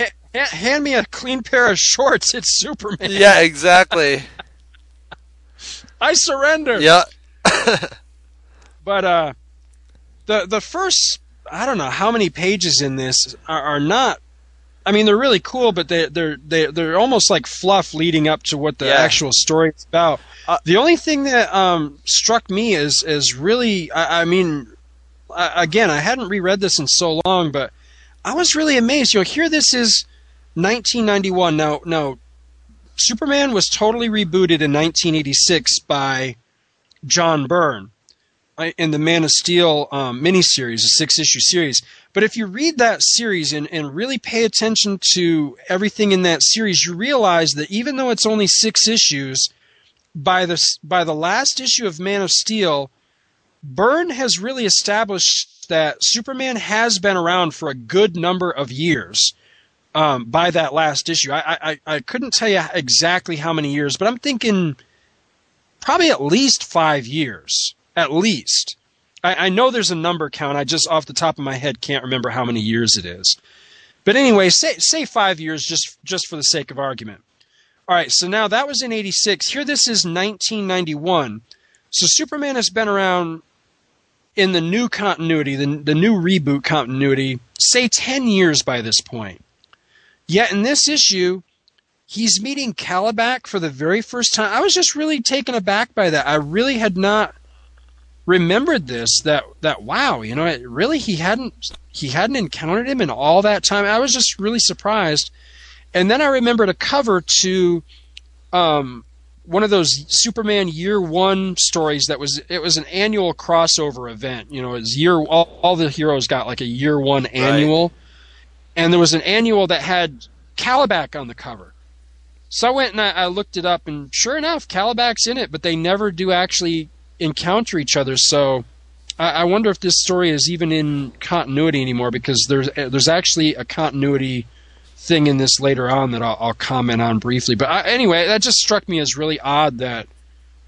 "Ha- ha- hand me a clean pair of shorts. It's Superman. Yeah, exactly. I surrender. yeah. But uh, the the first I don't know how many pages in this are, are not. I mean, they're really cool, but they they're they they're almost like fluff leading up to what the Yeah. actual story is about. Uh, the only thing that um, struck me is is really I, I mean, I, again, I hadn't reread this in so long, but I was really amazed. You know, here this is 1991. Now, now, Superman was totally rebooted in 1986 by John Byrne in the Man of Steel um, miniseries, a six issue series. But if you read that series and, and really pay attention to everything in that series, you realize that even though it's only six issues, by the by the last issue of Man of Steel, Byrne has really established that Superman has been around for a good number of years. Um, by that last issue, I, I I- I couldn't tell you exactly how many years, but I'm thinking probably at least five years, at least. I, I know there's a number count. I just off the top of my head can't remember how many years it is. But anyway, say say five years just just for the sake of argument. All right, so now that was in '86. Here, this is 1991. So Superman has been around in the new continuity, the the new reboot continuity, say 10 years by this point. Yet in this issue, he's meeting Kalibak for the very first time. I was just really taken aback by that. I really had not remembered this that that wow, you know, it, really he hadn't he hadn't encountered him in all that time. I was just really surprised. And then I remembered a cover to um, one of those Superman Year One stories that was it was an annual crossover event. You know, it's year all, all the heroes got like a Year One annual, and there was an annual that had Kalibak on the cover. So I went and I, I looked it up, and sure enough, Kalibak's in it, but they never do actually encounter each other. So I, I wonder if this story is even in continuity anymore because there's there's actually a continuity thing in this later on that I'll, I'll comment on briefly. But I, anyway, that just struck me as really odd that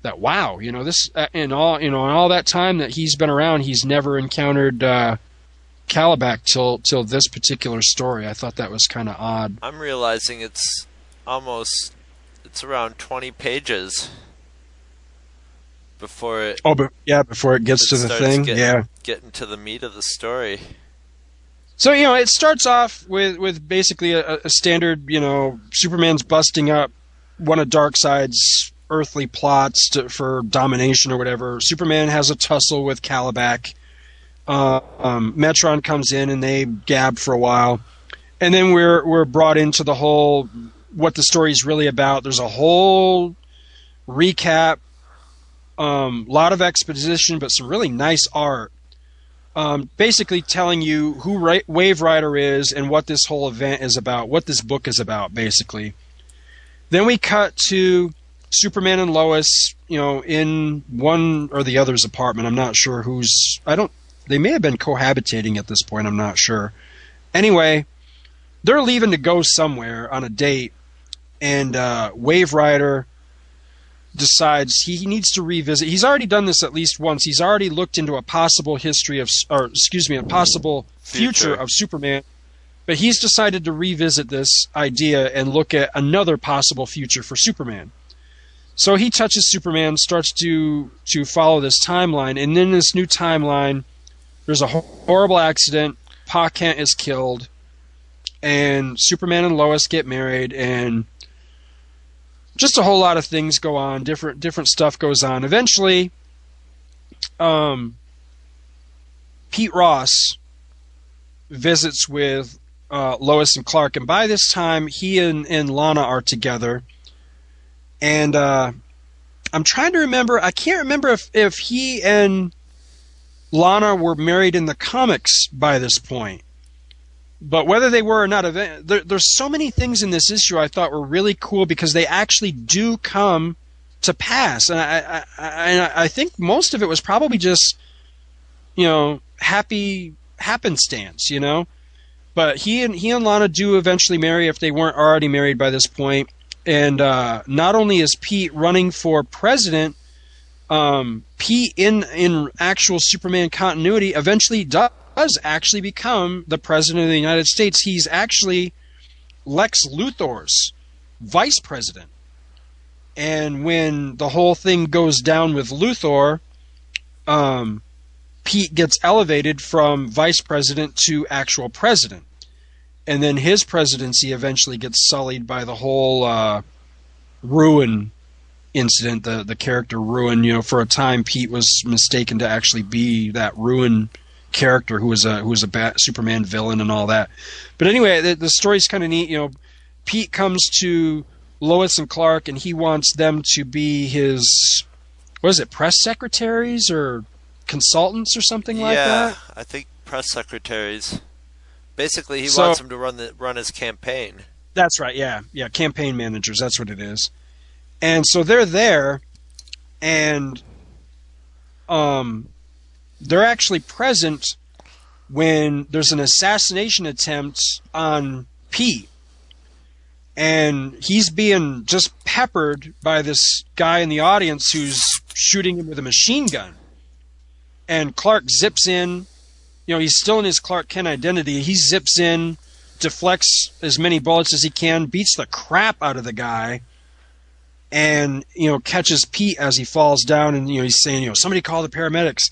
that wow, you know, this uh, in all you know in all that time that he's been around, he's never encountered uh, Kalibak till till this particular story. I thought that was kind of odd. I'm realizing it's almost it's around 20 pages before it. Oh, but yeah, before it gets it to the thing, getting, yeah. getting to the meat of the story. So you know, it starts off with with basically a, a standard, you know, Superman's busting up one of Darkseid's earthly plots to, for domination or whatever. Superman has a tussle with Kalibak. Uh, um, Metron comes in and they gab for a while, and then we're we're brought into the whole what the story's really about. There's a whole recap, a um, lot of exposition, but some really nice art um, basically telling you who Ra- Wave Rider is and what this whole event is about, what this book is about, basically. Then we cut to Superman and Lois, you know, in one or the other's apartment. I'm not sure who's. I don't. They may have been cohabitating at this point. I'm not sure. Anyway, they're leaving to go somewhere on a date, and uh, Wave Rider decides he needs to revisit. He's already done this at least once. He's already looked into a possible history of, or excuse me, a possible future, Future. of Superman. But he's decided to revisit this idea and look at another possible future for Superman. So he touches Superman, starts to to follow this timeline, and in this new timeline, there's a horrible accident. Pa Kent is killed, and Superman and Lois get married, and just a whole lot of things go on. Different different stuff goes on. Eventually, um, Pete Ross visits with uh, Lois and Clark, and by this time, he and, and Lana are together. And uh, I'm trying to remember. I can't remember if if he and Lana were married in the comics by this point. But whether they were or not, there, there's so many things in this issue I thought were really cool because they actually do come to pass, and I, I, I, I think most of it was probably just, you know, happy happenstance, you know. But he and he and Lana do eventually marry if they weren't already married by this point. And uh, not only is Pete running for president, um, Pete in in actual Superman continuity eventually does does actually become the president of the United States. He's actually Lex Luthor's vice president. And when the whole thing goes down with Luthor, um, Pete gets elevated from vice president to actual president. And then his presidency eventually gets sullied by the whole uh, ruin incident, the, the character ruin. You know, for a time, Pete was mistaken to actually be that ruin character who was a who was a bat, Superman villain and all that. But anyway, the, the story's kind of neat. You know, Pete comes to Lois and Clark, and he wants them to be his what is it, press secretaries or consultants or something like that. yeah. I think press secretaries. Basically, he So- wants them to run the run his campaign. That's right. Yeah, yeah. Campaign managers. That's what it is. And so they're there, and um, they're actually present when there's an assassination attempt on Pete, and he's being just peppered by this guy in the audience who's shooting him with a machine gun. And Clark zips in. You know, he's still in his Clark Kent identity. He zips in, deflects as many bullets as he can, beats the crap out of the guy, and you know catches Pete as he falls down. And you know he's saying, you know, somebody call the paramedics.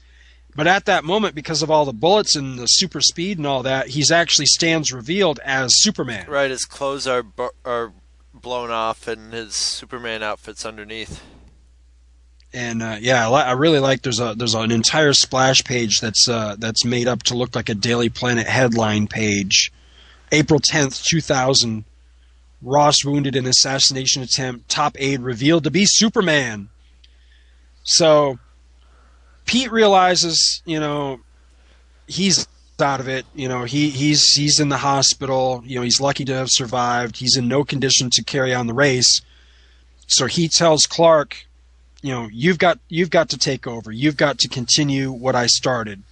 But at that moment, because of all the bullets and the super speed and all that, he's actually stands revealed as Superman. Right, his clothes are bu- are blown off, and his Superman outfit's underneath. And uh, yeah, I, li- I really like. There's a there's an entire splash page that's uh, that's made up to look like a Daily Planet headline page. April tenth, two thousand Ross wounded in assassination attempt. Top aide revealed to be Superman. So Pete realizes, you know, he's out of it. You know, he he's he's in the hospital. You know, he's lucky to have survived. He's in no condition to carry on the race. So he tells Clark, you know, you've got you've got to take over. You've got to continue what I started.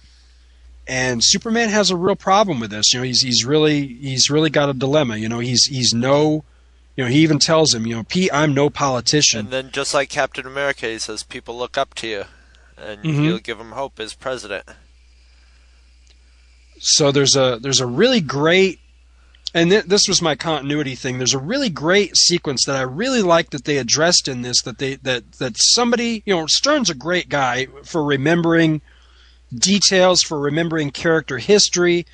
And Superman has a real problem with this. You know, he's he's really he's really got a dilemma. You know, he's he's no you know, he even tells him, you know, Pete, I'm no politician. And then just like Captain America, he says people look up to you and Mhm. you'll give him hope as president. so there's a there's a really great and th- this was my continuity thing there's a really great sequence that i really like that they addressed in this that they that that somebody you know stern's a great guy for remembering details for remembering character history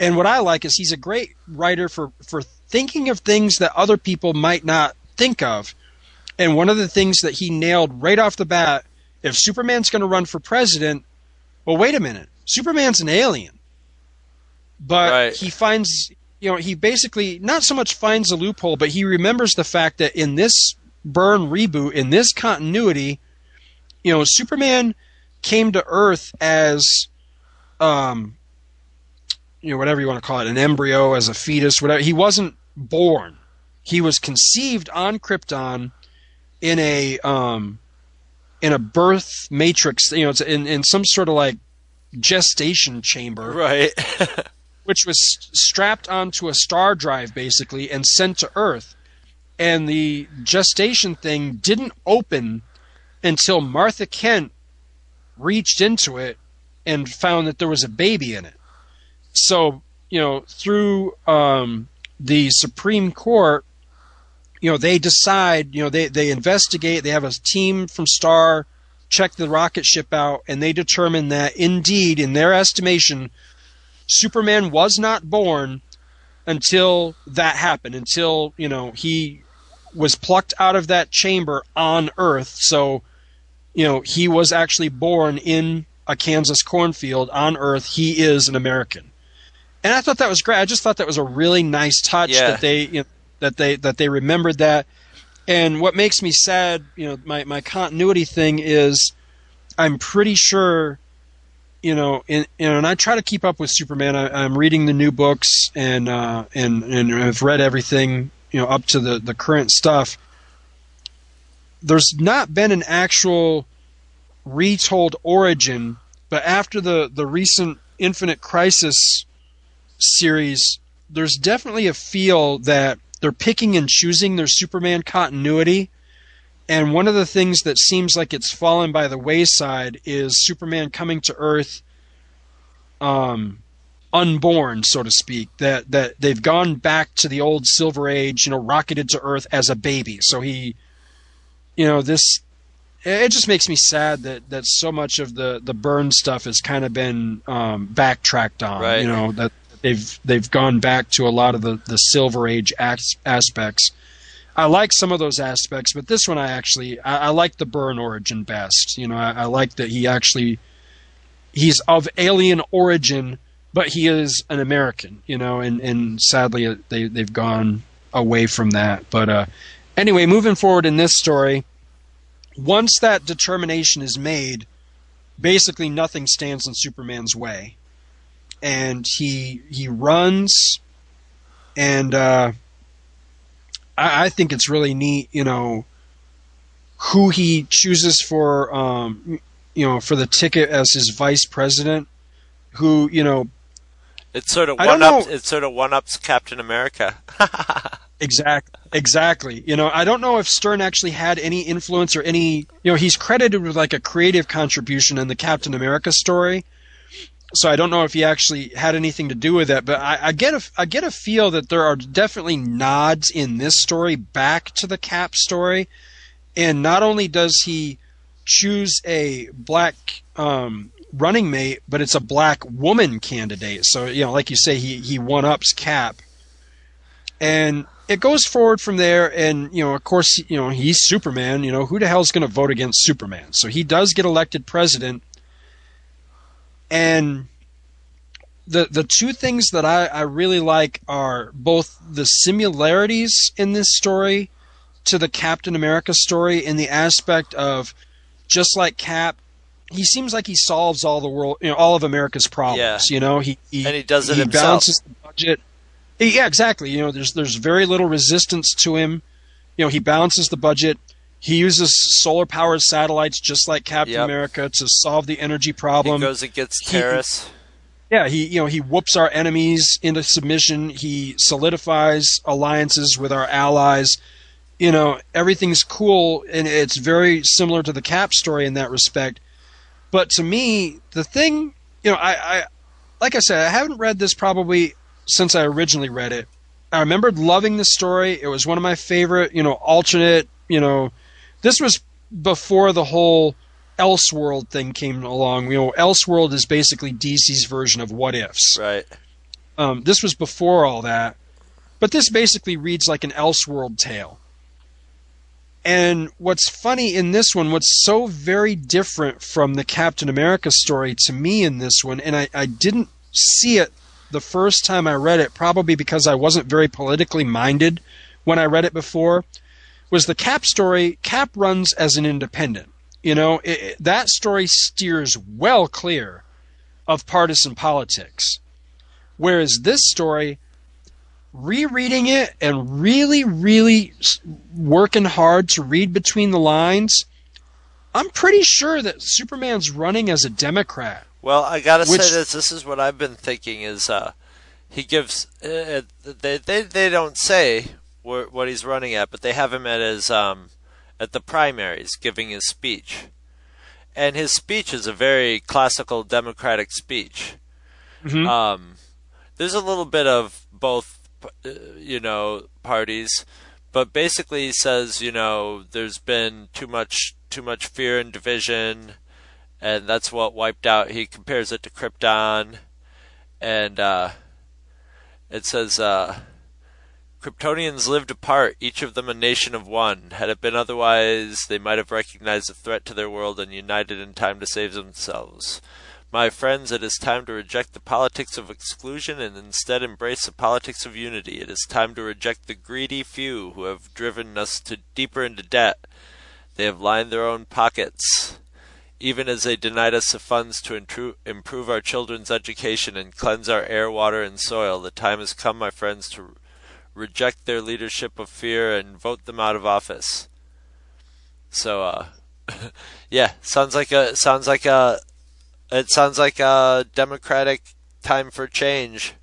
and what i like is he's a great writer for for thinking of things that other people might not think of and one of the things that he nailed right off the bat if superman's going to run for president well wait a minute. Superman's an alien. But he finds you know he basically not so much finds a loophole but he remembers the fact that in this Byrne reboot in this continuity you know superman came to earth as um you know whatever you want to call it an embryo as a fetus whatever. He wasn't born. He was conceived on krypton in a um in a birth matrix you know it's in in some sort of like gestation chamber right <laughs> which was strapped onto a star drive basically and sent to Earth. And the gestation thing didn't open until Martha Kent reached into it and found that there was a baby in it. So, you know, through um, the Supreme Court, you know, they decide, you know, they, they investigate, they have a team from Star check the rocket ship out, and they determine that indeed, in their estimation, Superman was not born until that happened, until, you know, he was plucked out of that chamber on Earth. So, you know, he was actually born in a Kansas cornfield on Earth. He is an American. And I thought that was great. I just thought that was a really nice touch Yeah. that they you know, that they that they remembered that. And what makes me sad, you know, my, my continuity thing is I'm pretty sure you know, you and I try to keep up with Superman. I, I'm reading the new books and uh, and and I've read everything, you know, up to the the current stuff. There's not been an actual retold origin, but after the the recent Infinite Crisis series, there's definitely a feel that they're picking and choosing their Superman continuity. And one of the things that seems like it's fallen by the wayside is Superman coming to Earth um, unborn, so to speak. That that they've gone back to the old Silver Age, you know, rocketed to Earth as a baby. So he, you know, this it just makes me sad that that so much of the the Byrne stuff has kind of been um, backtracked on. Right. You know that they've they've gone back to a lot of the the Silver Age as- aspects. I like some of those aspects, but this one I actually I, I like the Byrne origin best. You know, I, I like that he actually he's of alien origin, but he is an American. You know, and and sadly uh, they they've gone away from that. But uh, anyway, moving forward in this story, once that determination is made, basically nothing stands in Superman's way, and he he runs, and uh, I, I think it's really neat. You know who he chooses for um, you know for the ticket as his vice president, who you know It's sort of I don't one ups. know- It sort of one ups Captain America. <laughs> Exact, exactly. You know, I don't know if Stern actually had any influence or any. You know, he's credited with like a creative contribution in the Captain America story. So I don't know if he actually had anything to do with that, but I, I get a I get a feel that there are definitely nods in this story back to the Cap story, and not only does he choose a black um, running mate, but it's a black woman candidate. So you know, like you say, he he one ups Cap. And it goes forward from there. And you know of course you know he's superman. You know who the hell's going to vote against superman? So he does get elected president and the the two things that I, I really like are both the similarities in this story to the Captain America story in the aspect of just like Cap, he seems like he solves all the world, you know, all of America's problems. Yeah. You know, he, he And he does it he himself. balances the budget. He- yeah, exactly. You know, there's there's very little resistance to him. You know, he balances the budget. He uses solar powered satellites just like Captain Yep. America to solve the energy problem. He goes against He- terrorists. Yeah, he you know he whoops our enemies into submission. He solidifies alliances with our allies. You know everything's cool, and it's very similar to the Cap story in that respect. But to me, the thing you know, I, I like I said, I haven't read this probably since I originally read it. I remembered loving the story. It was one of my favorite, you know, alternate. You know, this was before the whole Elseworld thing came along. You know, Elseworld is basically DC's version of What Ifs. Right. Um, this was before all that, but this basically reads like an Elseworld tale. And what's funny in this one, what's so very different from the Captain America story to me in this one, and I, I didn't see it the first time I read it, probably because I wasn't very politically minded when I read it before, was the Cap story. Cap runs as an independent. You know, it, it- that story steers well clear of partisan politics. Whereas this story, rereading it and really, really working hard to read between the lines, I'm pretty sure that Superman's running as a Democrat. Well, I gotta Which- say this. This is what I've been thinking. Is uh, he gives uh, they they they don't say wh- what he's running at, but they have him at his um at the primaries giving his speech, and his speech is a very classical Democratic speech. Um, there's a little bit of both, uh, you know, parties, but basically he says, you know, there's been too much too much fear and division, and that's what wiped out. He compares it to Krypton, and uh, it says, uh, Kryptonians lived apart, each of them a nation of one. Had it been otherwise, they might have recognized a threat to their world and united in time to save themselves. My friends, it is time to reject the politics of exclusion and instead embrace the politics of unity. It is time to reject the greedy few who have driven us to deeper into debt. They have lined their own pockets, even as they denied us the funds to intru- improve our children's education and cleanse our air, water, and soil. The time has come, my friends, to reject their leadership of fear and vote them out of office. So, uh, <laughs> yeah, sounds like a sounds like a it sounds like a democratic time for change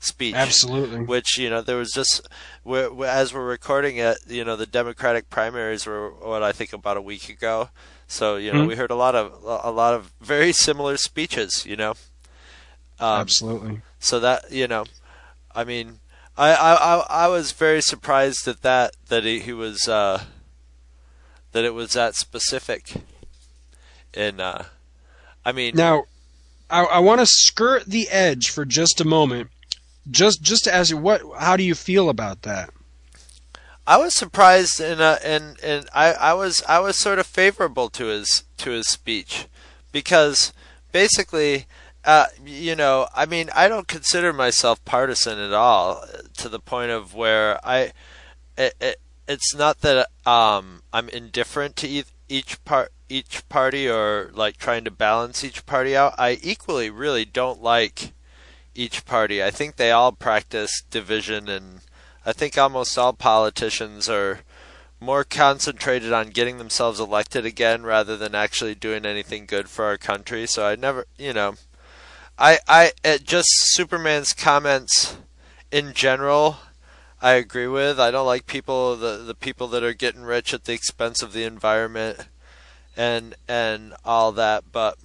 speech. Absolutely. Which you know there was just we're, as we're recording it, you know the Democratic primaries were what I think about a week ago. So you know Mhm. we heard a lot of a lot of very similar speeches. You know. Um, Absolutely. So that you know, I mean, I I I, was very surprised at that that he, he was uh, that it was that specific. And uh, I mean, Now, I, I want to skirt the edge for just a moment. Just, just as what? How do you feel about that? I was surprised and uh, and and I, I was I was sort of favorable to his to his speech because basically uh, you know I mean I don't consider myself partisan at all to the point of where I it, it, it's not that um, I'm indifferent to each, each part each party or like trying to balance each party out I equally really don't like each party I think they all practice division and I think almost all politicians are more concentrated on getting themselves elected again rather than actually doing anything good for our country. So I never, you know, I I it just Superman's comments in general I agree with. I don't like people the the people that are getting rich at the expense of the environment and and all that, but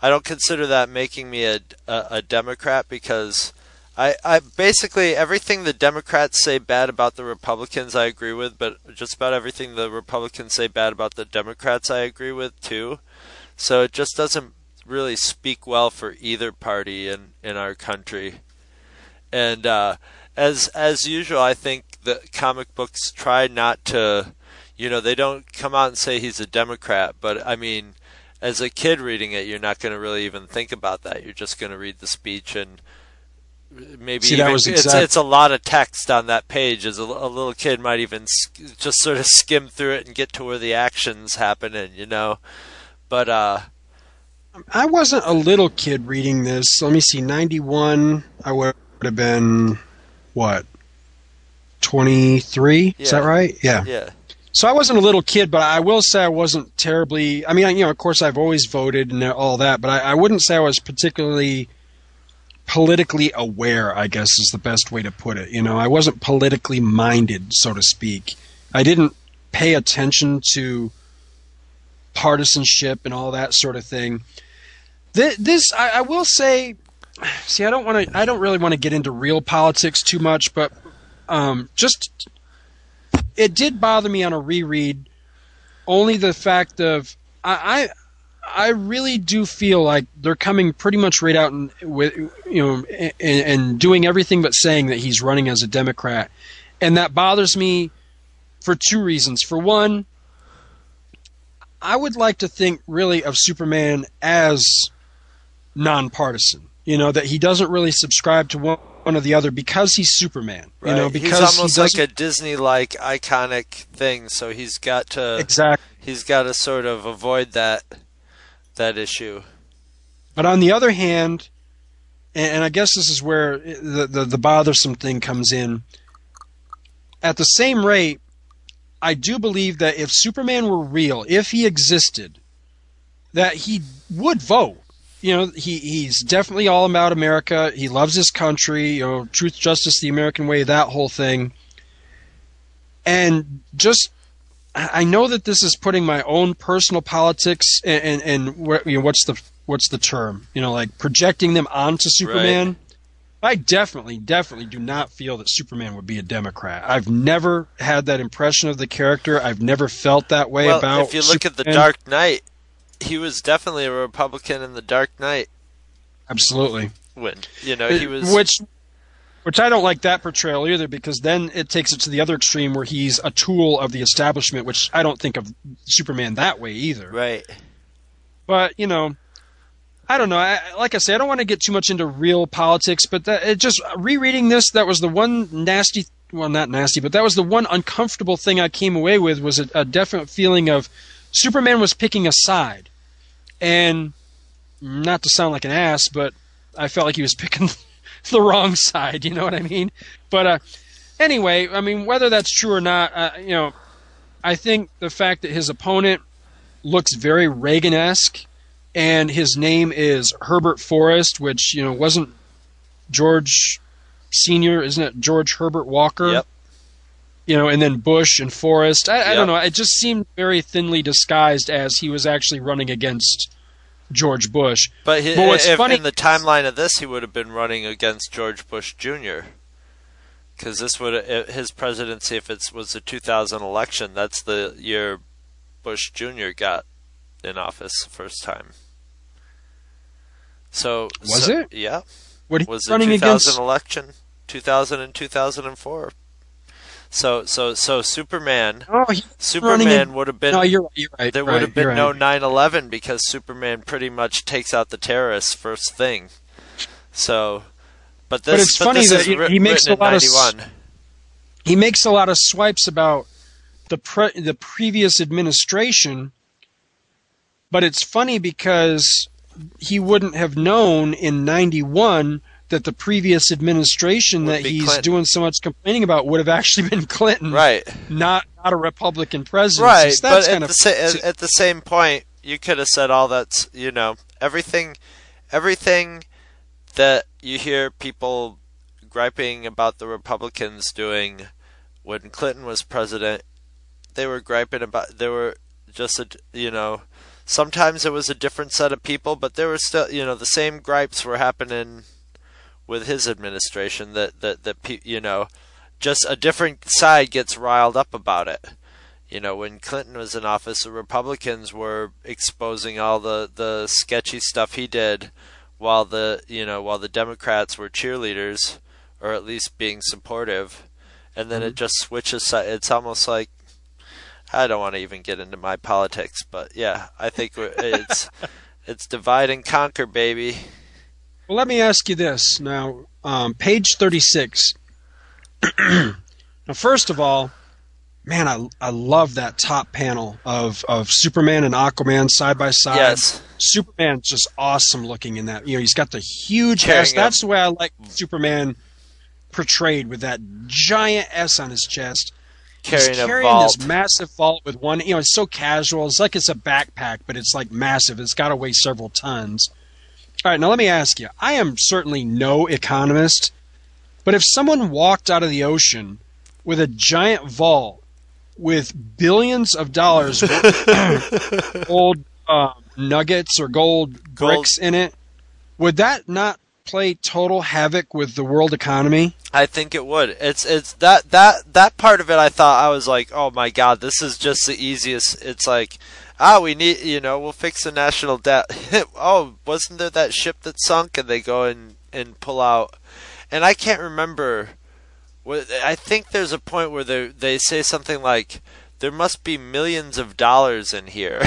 I don't consider that making me a a, a Democrat because I, I basically everything the Democrats say bad about the Republicans I agree with, but just about everything the Republicans say bad about the Democrats I agree with too. So it just doesn't really speak well for either party in, in our country. And uh, as as usual, I think the comic books try not to, you know, they don't come out and say he's a Democrat, but I mean, as a kid reading it, you're not going to really even think about that. You're just going to read the speech and maybe See, even, was it's it's a lot of text on that page. As a, a little kid might even sk- just sort of skim through it and get to where the action's happening, you know. But uh, I wasn't a little kid reading this. Let me see, 91, I would have been, what, 23? Is that right? Yeah. yeah, So I wasn't a little kid, but I will say I wasn't terribly. I mean, you know, of course, I've always voted and all that, but I, I wouldn't say I was particularly politically aware. I guess is the best way to put it. You know, I wasn't politically minded, so to speak. I didn't pay attention to partisanship and all that sort of thing. This, I will say. See, I don't want to. I don't really want to get into real politics too much, but um, just it did bother me on a reread. Only the fact of I, I, I really do feel like they're coming pretty much right out and with you know and, and doing everything but saying that he's running as a Democrat, and that bothers me for two reasons. For one, I would like to think really of Superman as nonpartisan. You know that he doesn't really subscribe to one, one or the other because he's Superman. right. You know because he's almost he like a Disney-like iconic thing. So he's got to exactly. he's got to sort of avoid that that issue. But on the other hand, and, and I guess this is where eh, the, the the bothersome thing comes in. At the same rate, I do believe that if Superman were real, if he existed, that he would vote. You know, he he's definitely all about America. He loves his country. You know, truth, justice, the American way, that whole thing. And just I know that this is putting my own personal politics and and, and you know, what's the what's the term? You know, like projecting them onto Superman. I definitely, definitely do not feel that Superman would be a Democrat. I've never had that impression of the character. I've never felt that way about well, about. if you look at the Dark Knight, he was definitely a Republican in the Dark Knight. absolutely. When you know uh, he was which, which I don't like that portrayal either, because then it takes it to the other extreme where he's a tool of the establishment, which I don't think of Superman that way either. right. But you know, I don't know. I, like I say, I don't want to get too much into real politics, but that, it just rereading this, that was the one nasty. Well, not nasty, but that was the one uncomfortable thing I came away with was a, a definite feeling of Superman was picking a side, and not to sound like an ass, but I felt like he was <laughs> picking the wrong side. You know what I mean? But uh, anyway, I mean whether that's true or not, uh, you know, I think the fact that his opponent looks very Reagan-esque, and his name is Herbert Forrest, which you know wasn't George Senior, isn't it? George Herbert Walker. Yep. You know, and then Bush and Forrest. I, I don't know. It just seemed very thinly disguised as he was actually running against George Bush. But, he, But what's if funny- in the timeline of this, he would have been running against George Bush Jr. Because this would uh, his presidency, if it was the 2000 election, that's the year Bush Jr. got in office the first time. So Was so- it? Yeah. What was the 2000 against? election, 2000 and 2004. So so so Superman. Oh, Superman would have been. No, you're right, you're right, There right, would have been you're no 9/11 because Superman pretty much takes out the terrorists first thing. So, but this But it's funny this that is he- he makes a lot of he makes a lot of swipes about the pre- the previous administration, but it's funny because he wouldn't have known in '91 that the previous administration Would that he's Clinton. doing so much complaining about would have actually <laughs> been Clinton, Right. Not not a Republican president. Right, So that's but at the, sa- at, at the same point, you could have said all that's you know everything, everything that you hear people griping about the Republicans doing when Clinton was president. They were griping about they were just a you know sometimes it was a different set of people, but there were still you know the same gripes were happening with his administration that that that you know just a different side gets riled up about it. You know, when Clinton was in office, the Republicans were exposing all the the sketchy stuff he did, while the you know while the Democrats were cheerleaders, or at least being supportive, and then it mm-hmm. just switches. It's almost like I don't want to even get into my politics, but yeah, I think it's <laughs> it's divide and conquer, baby. Well, let me ask you this now. Um, page 36. <clears throat> now, first of all, man, I, I love that top panel of, of Superman and Aquaman side by side. Yes. Superman's just awesome looking in that. You know, he's got the huge Carrying S. That's the way I like Superman portrayed with that giant S on his chest. Carrying carrying vault. this massive vault with one. You know, it's so casual. It's like it's a backpack, but it's like massive. It's got to weigh several tons. All right, now let me ask you. I am certainly no economist, but if someone walked out of the ocean with a giant vault with billions of dollars worth <laughs> gold uh, nuggets or gold bricks in it, would that not play total havoc with the world economy? I think it would. It's it's that that that part of it. I thought I was like, oh my god, this is just the easiest. It's like, ah, we need, you know, we'll fix the national debt. <laughs> oh, wasn't there that ship that sunk? And they go and and pull out. And I can't remember. What I think there's a point where they they say something like, there must be millions of dollars in here. <laughs>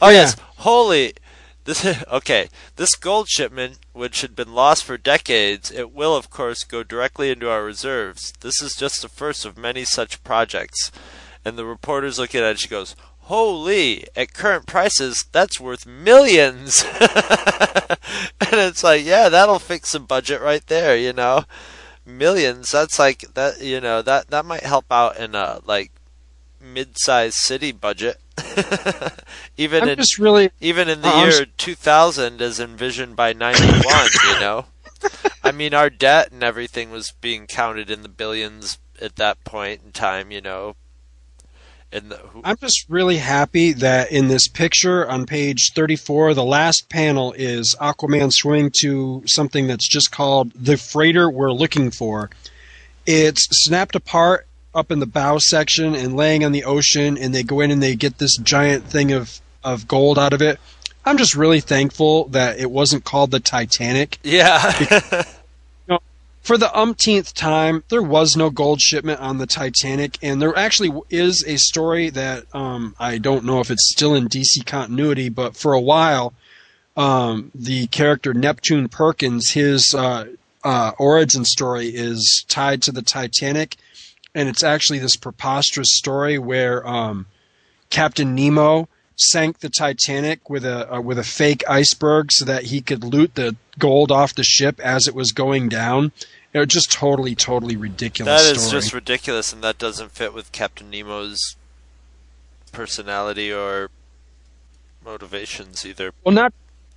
oh yes, holy. This <laughs> okay. This gold shipment, which had been lost for decades, it will of course go directly into our reserves. This is just the first of many such projects. And the reporter's looking at it. She goes, "Holy! At current prices, that's worth millions. <laughs> and it's like, yeah, that'll fix the budget right there. You know, millions. That's like that. You know that that might help out in a like mid-sized city budget. <laughs> even I'm in just really even in the Uh, year 2000 as envisioned by 91 you know <laughs> i mean our debt and everything was being counted in the billions at that point in time you know the, who, I'm just really happy that in this picture on page 34, the last panel is Aquaman swimming to something that's just called the freighter we're looking for. It's snapped apart up in the bow section and laying on the ocean, and they go in and they get this giant thing of, of gold out of it. I'm just really thankful that it wasn't called the Titanic. yeah <laughs> For the umpteenth time, there was no gold shipment on the Titanic, and there actually is a story that um, I don't know if it's still in DC continuity, but for a while, um, the character Neptune Perkins, his uh, uh, origin story is tied to the Titanic, and it's actually this preposterous story where um, Captain Nemo sank the Titanic with a uh, with a fake iceberg so that he could loot the gold off the ship as it was going down. It was just totally, totally ridiculous. that is story. just ridiculous and that doesn't fit with captain nemo's personality or motivations either Well, not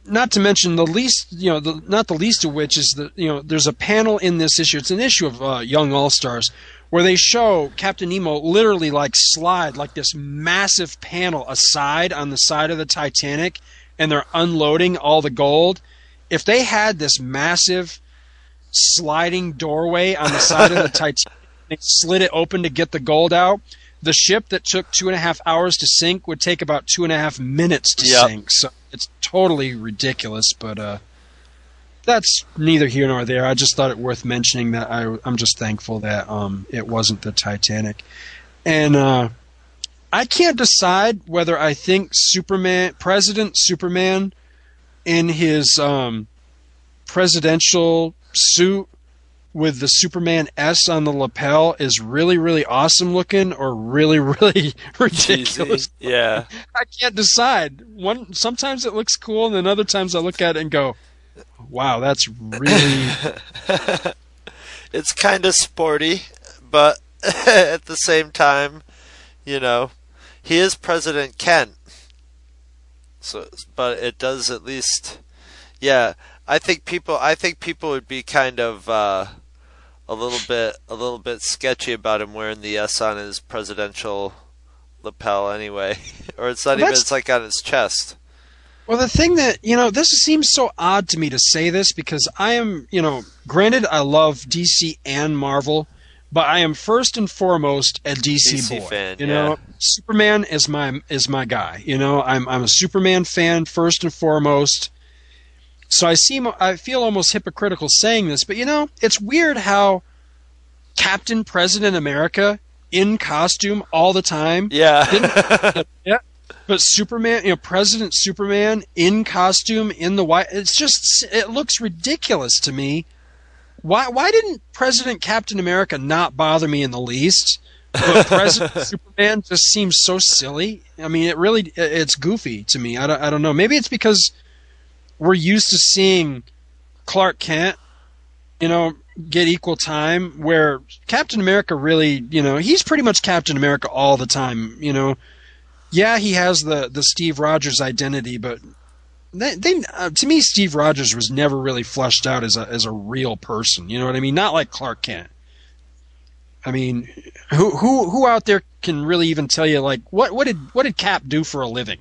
not to mention the least, you know, the, not the least of which is that you know there's a panel in this issue. It's an issue of uh, Young All Stars where they show Captain Nemo literally like slide like this massive panel aside on the side of the Titanic, and they're unloading all the gold. If they had this massive sliding doorway on the side of the <laughs> Titanic, they slid it open to get the gold out. The ship that took two and a half hours to sink would take about two and a half minutes to Yep. sink. So it's totally ridiculous, but uh, that's neither here nor there. I just thought it worth mentioning that I, I'm just thankful that um, it wasn't the Titanic, and uh, I can't decide whether I think Superman, President Superman, in his um, presidential suit with the Superman S on the lapel is really, really awesome looking or really, <laughs> really ridiculous. yeah I can't decide. One sometimes it looks cool, and then other times I look at it and go, "Wow, that's really." <laughs> it's kind of sporty, but <laughs> at the same time, you know, he is President Kent. So, but it does at least, yeah. I think people, I think people would be kind of uh, a little bit, a little bit sketchy about him wearing the S on his presidential lapel, anyway, <laughs> or it's not Well, even, it's like on his chest. Well, the thing that, you know, this seems so odd to me to say this because I am, you know, granted, I love DC and Marvel, but I am first and foremost a DC, DC boy. fan, you yeah. know, Superman is my is my guy. You know, I'm I'm a Superman fan first and foremost. So I seem I feel almost hypocritical saying this, but you know, it's weird how Captain President America in costume all the time. Yeah. yeah. <laughs> but Superman, you know, President Superman in costume in the white, it's just it looks ridiculous to me. Why why didn't President Captain America not bother me in the least? But <laughs> President Superman just seems so silly. I mean, it really it's goofy to me. I don't I don't know. Maybe it's because we're used to seeing Clark Kent, you know, get equal time where Captain America really, you know, he's pretty much Captain America all the time, you know. Yeah, he has the the Steve Rogers identity, but they, they uh, to me Steve Rogers was never really fleshed out as a as a real person, you know what I mean? Not like Clark Kent. I mean, who who who out there can really even tell you like what what did what did Cap do for a living?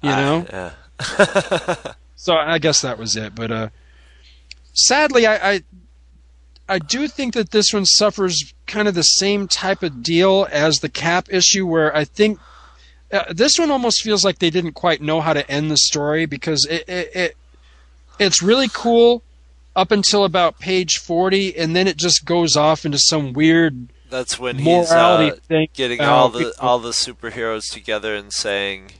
You know? Uh, yeah. <laughs> <laughs> so I guess that was it, but uh sadly I, I I do think that this one suffers kind of the same type of deal as the Cap issue, where I think uh, this one almost feels like they didn't quite know how to end the story because it, it, it it's really cool up until about page forty, and then it just goes off into some weird. That's when he's uh, thing getting all the people- all the superheroes together and saying,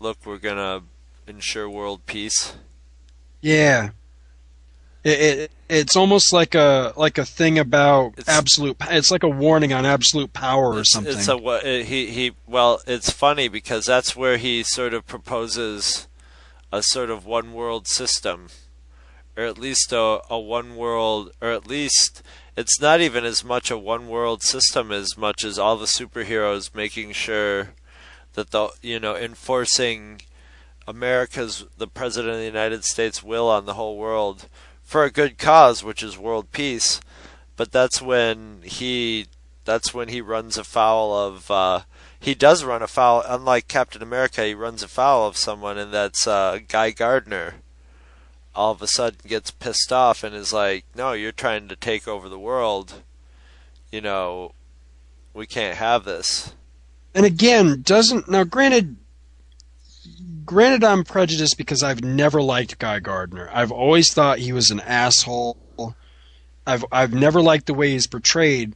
"Look, we're gonna ensure world peace." Yeah. It, it it's almost like a like a thing about absolute. It's like a warning on absolute power or something. It's a uh, he he. Well, it's funny because that's where he sort of proposes a sort of one world system, or at least a a one world, or at least it's not even as much a one world system as much as all the superheroes making sure that the you know enforcing America's the president of the United States will on the whole world for a good cause, which is world peace. But that's when he that's when he runs afoul of uh, he does run afoul unlike Captain America, he runs afoul of someone and that's uh, Guy Gardner. All of a sudden gets pissed off and is like, No, you're trying to take over the world. You know, we can't have this. and again, doesn't now granted granted I'm prejudiced because I've never liked Guy Gardner. I've always thought he was an asshole. I've I've never liked the way he's portrayed.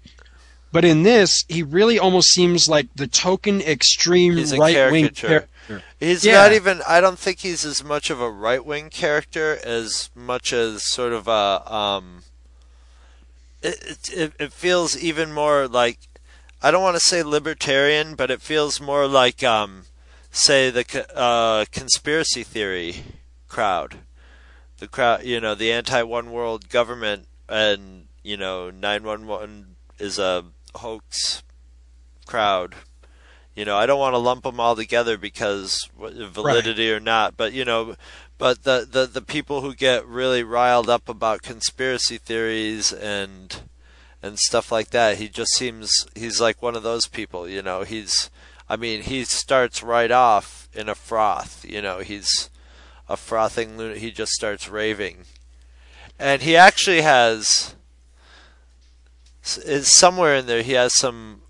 But in this, he really almost seems like the token extreme right wing character. He's Yeah. not even. I don't think he's as much of a right wing character as much as sort of a. Um, it, it it it feels even more like I don't want to say libertarian, but it feels more like um, say the uh, conspiracy theory crowd, the crowd. You know, the anti one world government, and you know, nine one one is a hoax crowd. You know, I don't want to lump them all together because validity or not, but you know, but the, the the people who get really riled up about conspiracy theories and and stuff like that, he just seems he's like one of those people. You know, he's I mean, he starts right off in a froth. You know, he's a frothing lunatic. He just starts raving, and he actually has is somewhere in there. He has some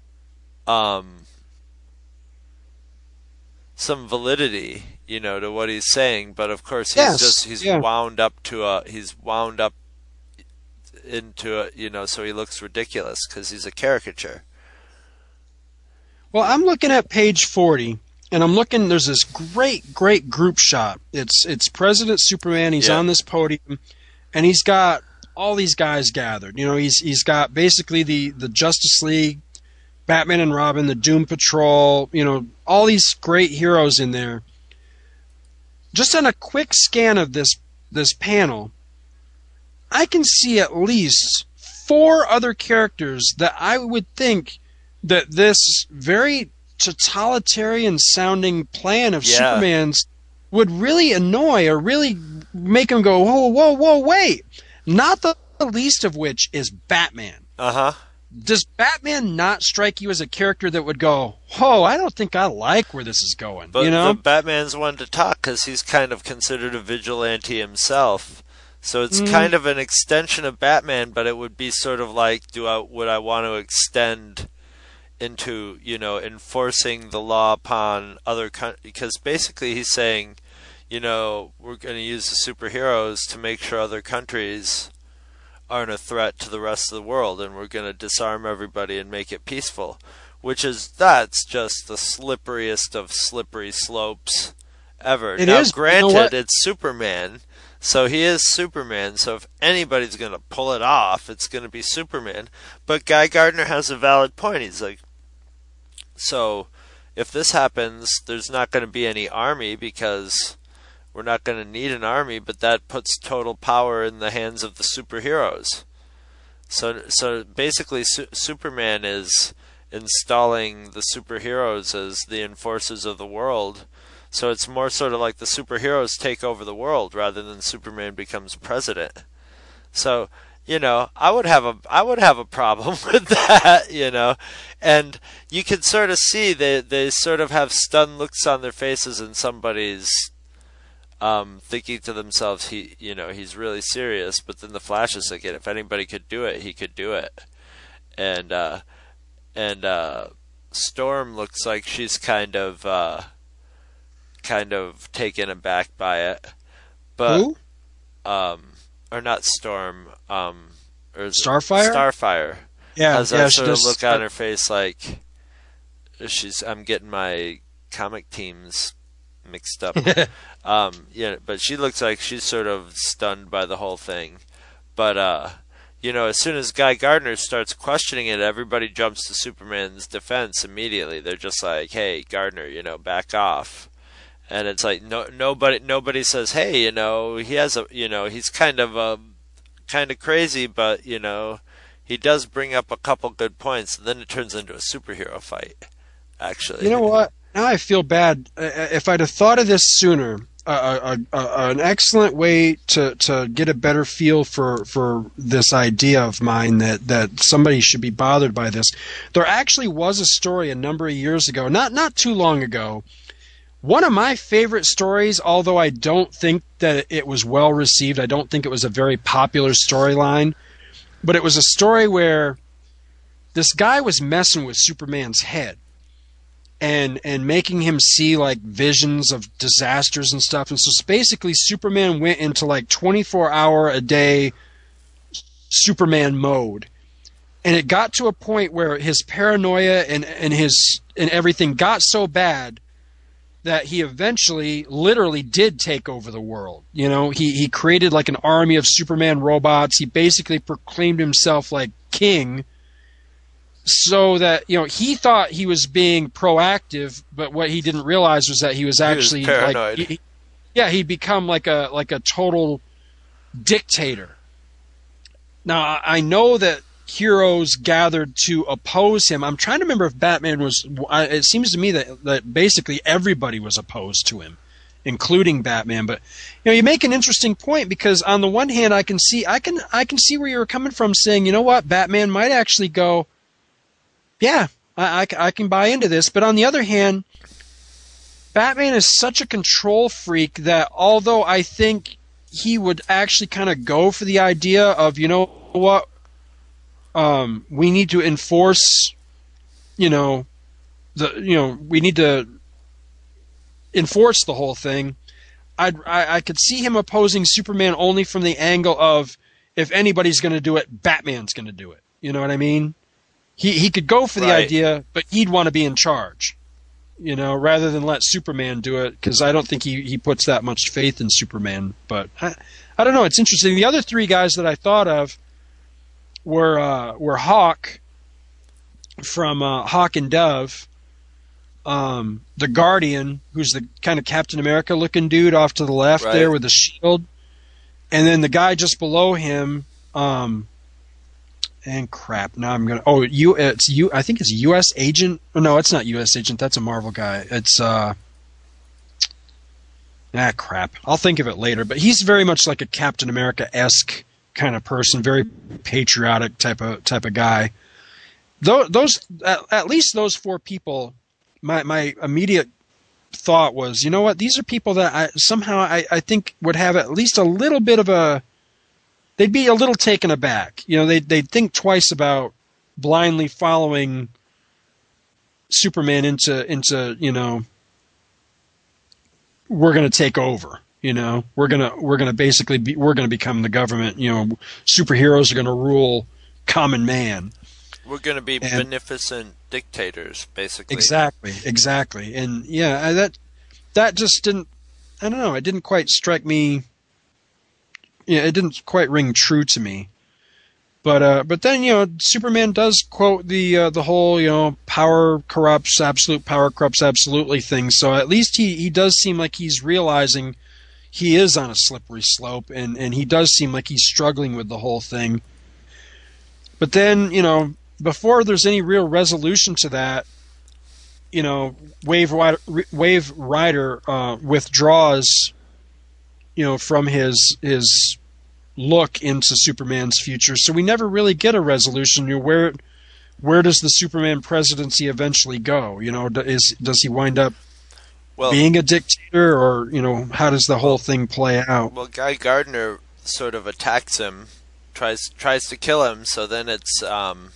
um some validity, you know, to what he's saying. But of course, he's Yes, just he's yeah. wound up to a he's wound up into a you know, so he looks ridiculous because he's a caricature. Well, I'm looking at page 40, and I'm looking. There's this great, great group shot. It's it's President Superman. He's Yeah. on this podium, and he's got all these guys gathered. You know, he's he's got basically the the Justice League, Batman and Robin, the Doom Patrol. You know, all these great heroes in there. Just on a quick scan of this this panel, I can see at least four other characters that I would think that this very totalitarian sounding plan of Yeah. Superman's would really annoy or really make him go, whoa, whoa, whoa, wait. Not the least of which is Batman. Uh huh. Does Batman not strike you as a character that would go, "Oh, I don't think I like where this is going"? But you know, Batman's one to talk because he's kind of considered a vigilante himself. So it's Mm. kind of an extension of Batman, but it would be sort of like, do I would I want to extend into you know enforcing the law upon other countries? Because basically he's saying, you know, we're going to use the superheroes to make sure other countries aren't a threat to the rest of the world, and we're going to disarm everybody and make it peaceful. which is that's just the slipperiest of slippery slopes ever. It now, is, but you know granted, it's Superman, so he is Superman. So if anybody's gonna pull it off, it's gonna be Superman. But Guy Gardner has a valid point. He's like, so if this happens, there's not going to be any army because we're not going to need an army, but that puts total power in the hands of the superheroes. So, so basically, Su- Superman is installing the superheroes as the enforcers of the world. So it's more sort of like the superheroes take over the world rather than Superman becomes president. So, you know, I would have a I would have a problem <laughs> with that, you know. And you can sort of see they they sort of have stunned looks on their faces and somebody's um, thinking to themselves, he, you know, he's really serious. But then the Flash is like, if anybody could do it, he could do it. And uh, and uh, Storm looks like she's kind of uh, kind of taken aback by it. But Who? um, or not Storm, um, or Starfire? Starfire. Yeah, has yeah, that sort of does- look on her face like she's. I'm getting my comic teams mixed up. <laughs> um, yeah, but she looks like she's sort of stunned by the whole thing. But uh, you know, as soon as Guy Gardner starts questioning it, everybody jumps to Superman's defense immediately. They're just like, "Hey, Gardner, you know, back off." And it's like no nobody nobody says, "Hey, you know, he has a, you know, he's kind of a kind of crazy, but you know, he does bring up a couple good points." And then it turns into a superhero fight. Actually, You know what? Now I feel bad. If I'd have thought of this sooner, uh, uh, uh, an excellent way to, to get a better feel for, for this idea of mine that, that somebody should be bothered by this. There actually was a story a number of years ago, not not too long ago. One of my favorite stories, although I don't think that it was well received, I don't think it was a very popular storyline, but it was a story where this guy was messing with Superman's head and and making him see like visions of disasters and stuff. And so basically, Superman went into like 24 hour a day Superman mode, and it got to a point where his paranoia and and his and everything got so bad that he eventually literally did take over the world. You know, he he created like an army of Superman robots. He basically proclaimed himself like king so that you know he thought he was being proactive, but what he didn't realize was that he was actually paranoid. like, he- yeah, he'd become like a like a total dictator. Now I know that heroes gathered to oppose him. I'm trying to remember if Batman was. It seems to me that that basically everybody was opposed to him, including Batman. But you know, you make an interesting point because on the one hand, I can see I can I can see where you're coming from, saying you know what, Batman might actually go yeah, I, I, I can buy into this. But on the other hand, Batman is such a control freak that although I think he would actually kind of go for the idea of, you know what, um, we need to enforce, you know, the you know we need to enforce the whole thing. I'd, I I could see him opposing Superman only from the angle of if anybody's going to do it, Batman's going to do it. You know what I mean? He he could go for the Right. idea, but he'd want to be in charge. You know, rather than let Superman do it, because I don't think he, he puts that much faith in Superman. But I, I don't know. It's interesting. The other three guys that I thought of were uh, were Hawk from uh, Hawk and Dove, um, the Guardian, who's the kind of Captain America looking dude off to the left Right. there with the shield, and then the guy just below him. Um, and crap. Now I'm gonna. Oh, you. It's you. I think it's U.S. Agent. Oh, no, it's not U.S. Agent. That's a Marvel guy. It's uh. Ah, crap. I'll think of it later. But he's very much like a Captain America esque kind of person, very patriotic type of type of guy. Those, those at, at least those four people. My my immediate thought was, you know what? These are people that I somehow I, I think would have at least a little bit of a. They'd be a little taken aback. You know, they they'd think twice about blindly following Superman into into you know we're going to take over. You know, we're gonna we're gonna basically be we're gonna become the government. You know, superheroes are going to rule common man. We're going to be And- beneficent dictators, basically. Exactly, exactly, and yeah, I, that that just didn't. I don't know. It didn't quite strike me. Yeah, it didn't quite ring true to me. But uh, but then you know, Superman does quote the uh, the whole you know power corrupts, absolute power corrupts absolutely thing. So at least he he does seem like he's realizing he is on a slippery slope, and and he does seem like he's struggling with the whole thing. But then you know, before there's any real resolution to that, you know, Wave Rider, Wave Rider uh, withdraws, you know, from his his look into Superman's future. So we never really get a resolution. You know, where where does the Superman presidency eventually go? You know, is does he wind up well, being a dictator, or you know, how does the whole thing play out? Well, Guy Gardner sort of attacks him, tries tries to kill him. So then it's um,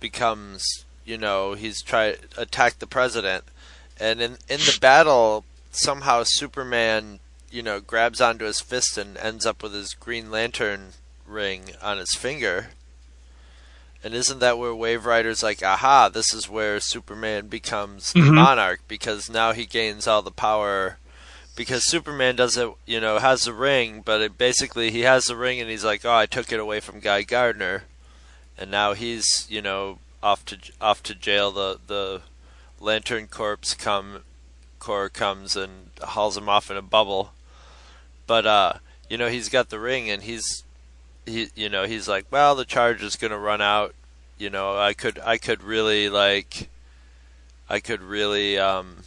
becomes you know he's try attack the president, and in in the battle somehow Superman you know grabs onto his fist and ends up with his Green Lantern ring on his finger. And isn't that where Wave Rider's like, aha, this is where Superman becomes Mhm. the monarch because now he gains all the power because Superman doesn't, you know, has the ring, but it basically he has the ring and he's like, "Oh, I took it away from Guy Gardner." And now he's, you know, off to off to jail. The the Lantern Corps come Corps comes and hauls him off in a bubble. But uh, you know, he's got the ring and he's he you know, he's like, "Well, the charge is going to run out. You know, I could I could really like I could really um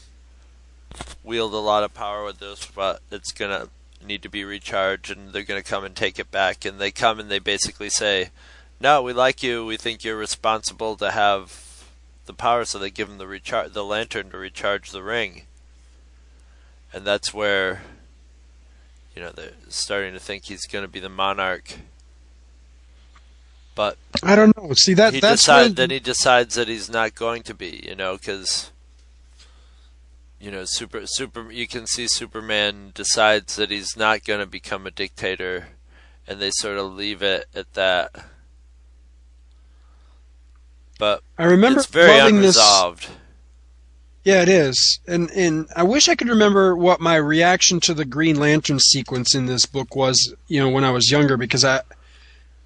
wield a lot of power with this, but it's gonna need to be recharged, and they're gonna come and take it back. And they come and they basically say, "No, we like you. We think you're responsible to have the power." So they give him the recharge, the lantern to recharge the ring, and that's where you know they're starting to think he's gonna be the monarch. But I don't know. See that he that's decide, when- then he decides that he's not going to be, you know, because you know, super super. You can see Superman decides that he's not going to become a dictator, and they sort of leave it at that. But I remember it's very loving this- unresolved. Yeah, it is, and and I wish I could remember what my reaction to the Green Lantern sequence in this book was. You know, when I was younger, because I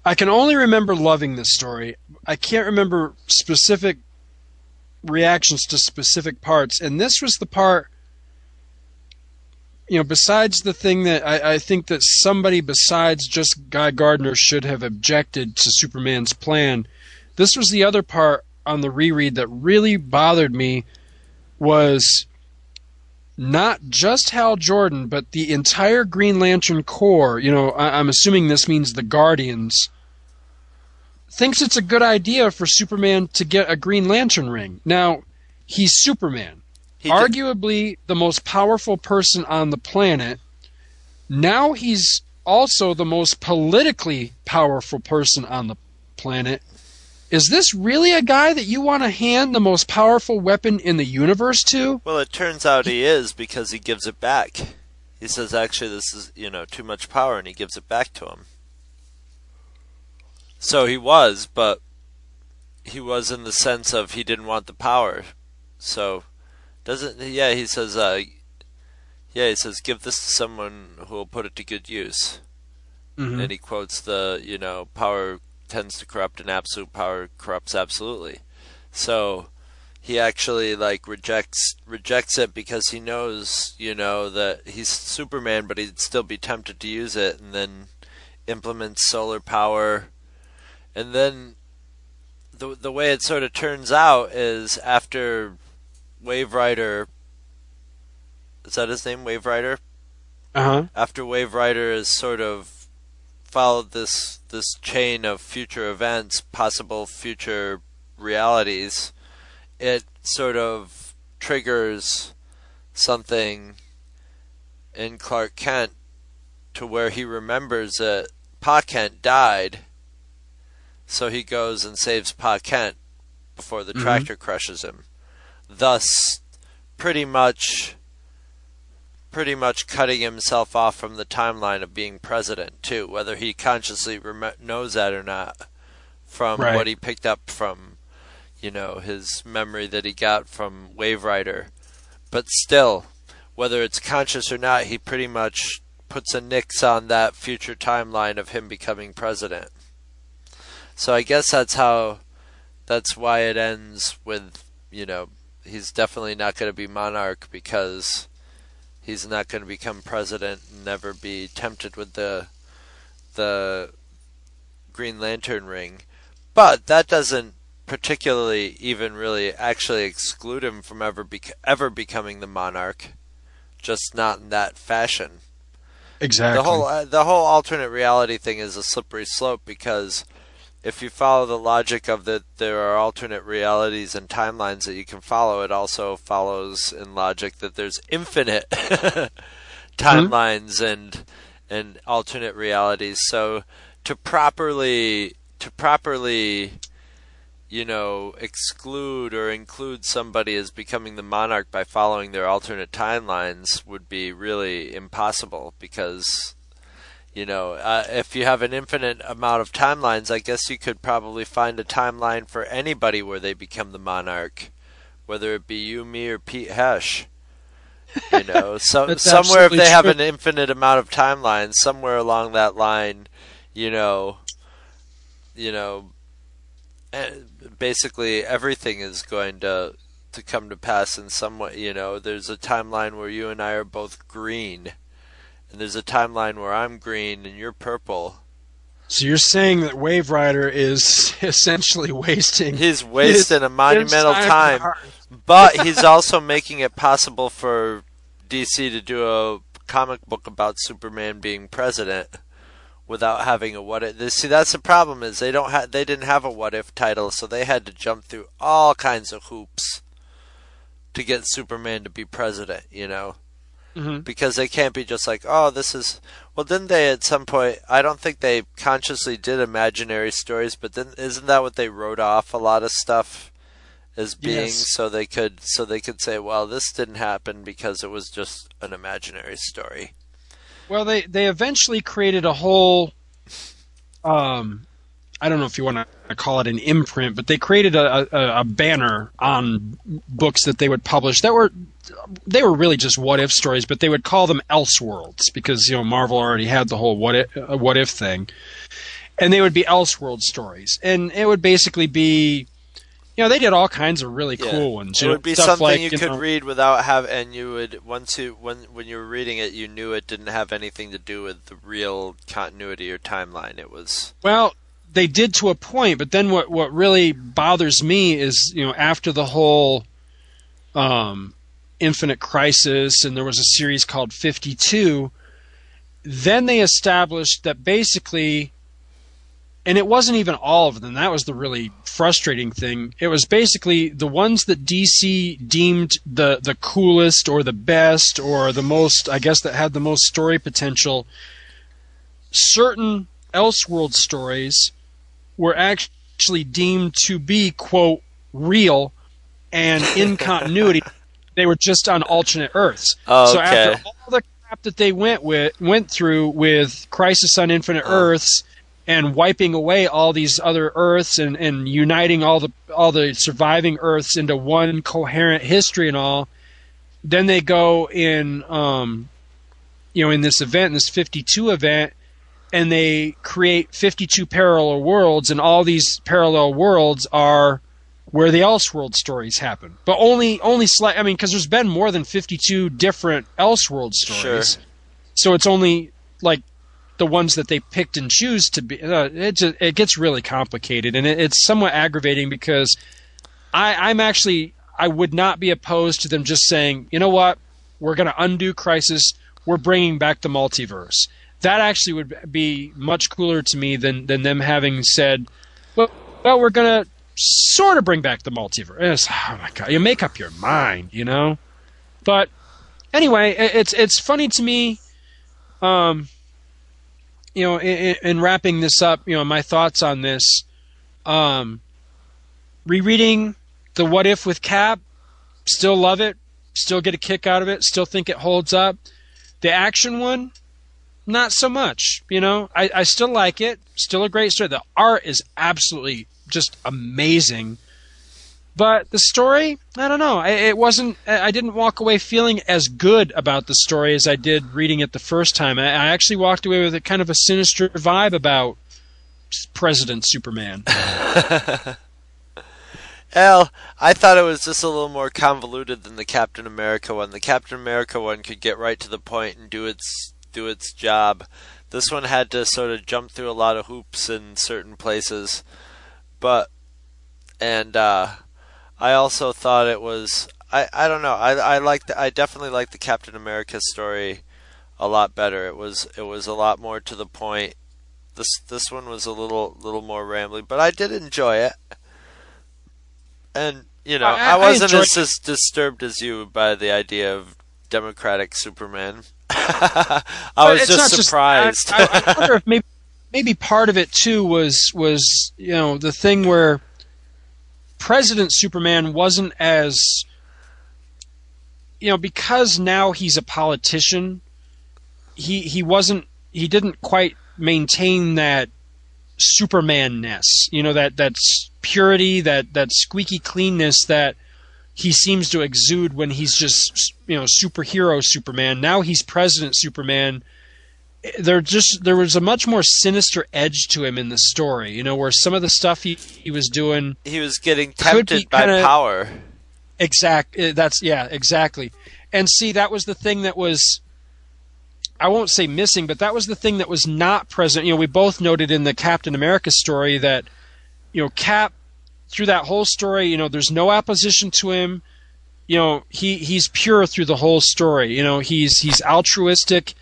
I can only remember loving this story. I can't remember specific reactions to specific parts, and this was the part. You know, besides the thing that I, I think that somebody besides just Guy Gardner should have objected to Superman's plan, this was the other part on the reread that really bothered me was not just Hal Jordan, but the entire Green Lantern Corps. You know, I, I'm assuming this means the Guardians. Thinks it's a good idea for Superman to get a Green Lantern ring. Now, he's Superman, arguably the most powerful person on the planet. Now he's also the most politically powerful person on the planet. Is this really a guy that you want to hand the most powerful weapon in the universe to? Well, it turns out he is because he gives it back. He says, "Actually, this is you know too much power," and he gives it back to him. So he was, but he was in the sense of he didn't want the power. So doesn't yeah? He says, uh, yeah, he says, "Give this to someone who will put it to good use." Mhm. And he quotes the you know power tends to corrupt and absolute power corrupts absolutely. So he actually like rejects rejects it because he knows you know that he's Superman, but he'd still be tempted to use it, and then implements solar power, and then the the way it sort of turns out is after Wave Rider. Is that his name, Wave Rider? Uh huh. after Wave Rider has sort of followed this this chain of future events, possible future realities, it sort of triggers something in Clark Kent to where he remembers that Pa Kent died, so he goes and saves Pa Kent before the Mhm. tractor crushes him. Thus, pretty much pretty much cutting himself off from the timeline of being president too, whether he consciously rem- knows that or not, from Right. what he picked up from, you know, his memory that he got from Wave Rider. But still, whether it's conscious or not, he pretty much puts a nix on that future timeline of him becoming president. So I guess that's how that's why it ends with, you know, he's definitely not going to be monarch because he's not going to become president and never be tempted with the the Green Lantern ring. But that doesn't particularly even really actually exclude him from ever bec- ever becoming the monarch, just not in that fashion. Exactly. The whole uh, the whole alternate reality thing is a slippery slope because if you follow the logic of that there are alternate realities and timelines that you can follow, it also follows in logic that there's infinite <laughs> timelines mm-hmm. and and alternate realities. So to properly to properly you know exclude or include somebody as becoming the monarch by following their alternate timelines would be really impossible because you know uh, if you have an infinite amount of timelines i guess you could probably find a timeline for anybody where they become the monarch whether it be you me or pete hesh you know. <laughs> So somewhere if they true. have an infinite amount of timelines somewhere along that line you know you know eh, basically everything is going to to come to pass in some way you know. There's a timeline where you and i are both green and there's a timeline where I'm green and you're purple. So you're saying that Wave Rider is <laughs> essentially wasting He's wasting a monumental time. time but <laughs> he's also making it possible for DC to do a comic book about Superman being president without having a what if. See, that's the problem is they don't have they didn't have a what if title, so they had to jump through all kinds of hoops to get Superman to be president. You know. Mm-hmm. Because they can't be just like, oh, this is. Well, didn't they at some point? I don't think they consciously did imaginary stories, but then isn't that what they wrote off a lot of stuff as being yes. so they could so they could say, well, this didn't happen because it was just an imaginary story. Well, they they eventually created a whole um, I don't know if you want to call it an imprint, but they created a, a, a, banner on books that they would publish that were they were really just what if stories, but they would call them Elseworlds because you know Marvel already had the whole what if, uh, what if thing, and they would be Elseworld stories, and it would basically be. You know, they did all kinds of really yeah. cool ones. It would know, be something like, you, you could know, read without have, and you would once you when when you were reading it, you knew it didn't have anything to do with the real continuity or timeline. It was well, they did to a point, but then what what really bothers me is you know after the whole um, Infinite Crisis and there was a series called 52, then they established that basically and it wasn't even all of them. That was the really frustrating thing. It was basically the ones that DC deemed the the coolest or the best or the most I guess that had the most story potential. Certain Elseworld stories were actually deemed to be quote real and in continuity. <laughs> they were just on alternate Earths. Oh, so after all the crap that they went with went through with Crisis on Infinite oh. Earths and wiping away all these other Earths and, and uniting all the all the surviving Earths into one coherent history and all, then they go in um, you know in this event, this 52 event, and they create 52 parallel worlds, and all these parallel worlds are where the Elseworld stories happen. But only, only slight. I mean, because there's been more than 52 different Elseworld stories, sure. so it's only like the ones that they picked and choose to be. Uh, it just, it gets really complicated, and it, it's somewhat aggravating because I, I'm actually I would not be opposed to them just saying, you know what, we're going to undo Crisis. We're bringing back the multiverse that actually would be much cooler to me than than them having said, well, well we're gonna sort of bring back the multiverse. <sighs> oh my god, you make up your mind, you know. But anyway, it's it's funny to me. Um, you know, in, in wrapping this up, you know, my thoughts on this. Um, rereading the What If with Cap, still love it, still get a kick out of it, still think it holds up. The action one, not so much. You know, I, I still like it. Still a great story. The art is absolutely just amazing. But the story, I don't know. I, it wasn't. I didn't walk away feeling as good about the story as I did reading it the first time. I, I actually walked away with a kind of a sinister vibe about President Superman. <laughs> Hell, I thought it was just a little more convoluted than the Captain America one. The Captain America one could get right to the point and do its do its job. This one had to sort of jump through a lot of hoops in certain places. But and uh I also thought it was I, I don't know. I I liked I definitely like the Captain America story a lot better. It was it was a lot more to the point. This this one was a little little more rambling, but I did enjoy it. And you know, I- I, I wasn't as dis- disturbed as you by the idea of democratic Superman. <laughs> I But was just surprised. I, I, I wonder if maybe maybe part of it too was was you know the thing where President Superman wasn't as you know because now he's a politician. He he wasn't he didn't quite maintain that Superman-ness. You know that that's purity, that that squeaky cleanness that he seems to exude when he's just you know superhero Superman. Now he's President Superman. There just there was a much more sinister edge to him in the story. You know where some of the stuff he he was doing he was getting tempted by kinda- power. Exact. uh, That's yeah, exactly. And see, that was the thing that was. I won't say missing, but that was the thing that was not present. You know, we both noted in the Captain America story that, you know, Cap through that whole story, you know, there's no opposition to him. You know, he he's pure through the whole story. You know, he's he's altruistic,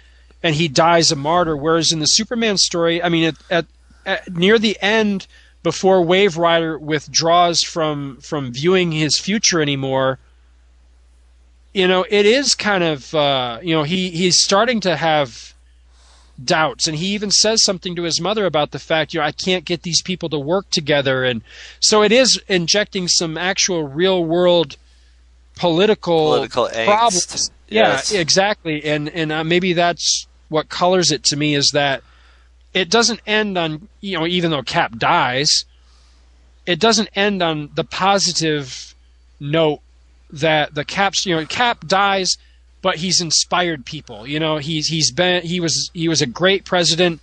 and he dies a martyr. Whereas in the Superman story, I mean, at, at, at near the end, before Waverider withdraws from from viewing his future anymore, you know, it is kind of uh, you know he he's starting to have doubts, and he even says something to his mother about the fact you know I can't get these people to work together, and so it is injecting some actual real world political, Political angst. Problems. Yes. Yeah, exactly, and and uh, maybe that's what colors it to me is that it doesn't end on you know even though Cap dies, it doesn't end on the positive note that the Cap's you know Cap dies, but he's inspired people. You know he's he's been he was he was a great president.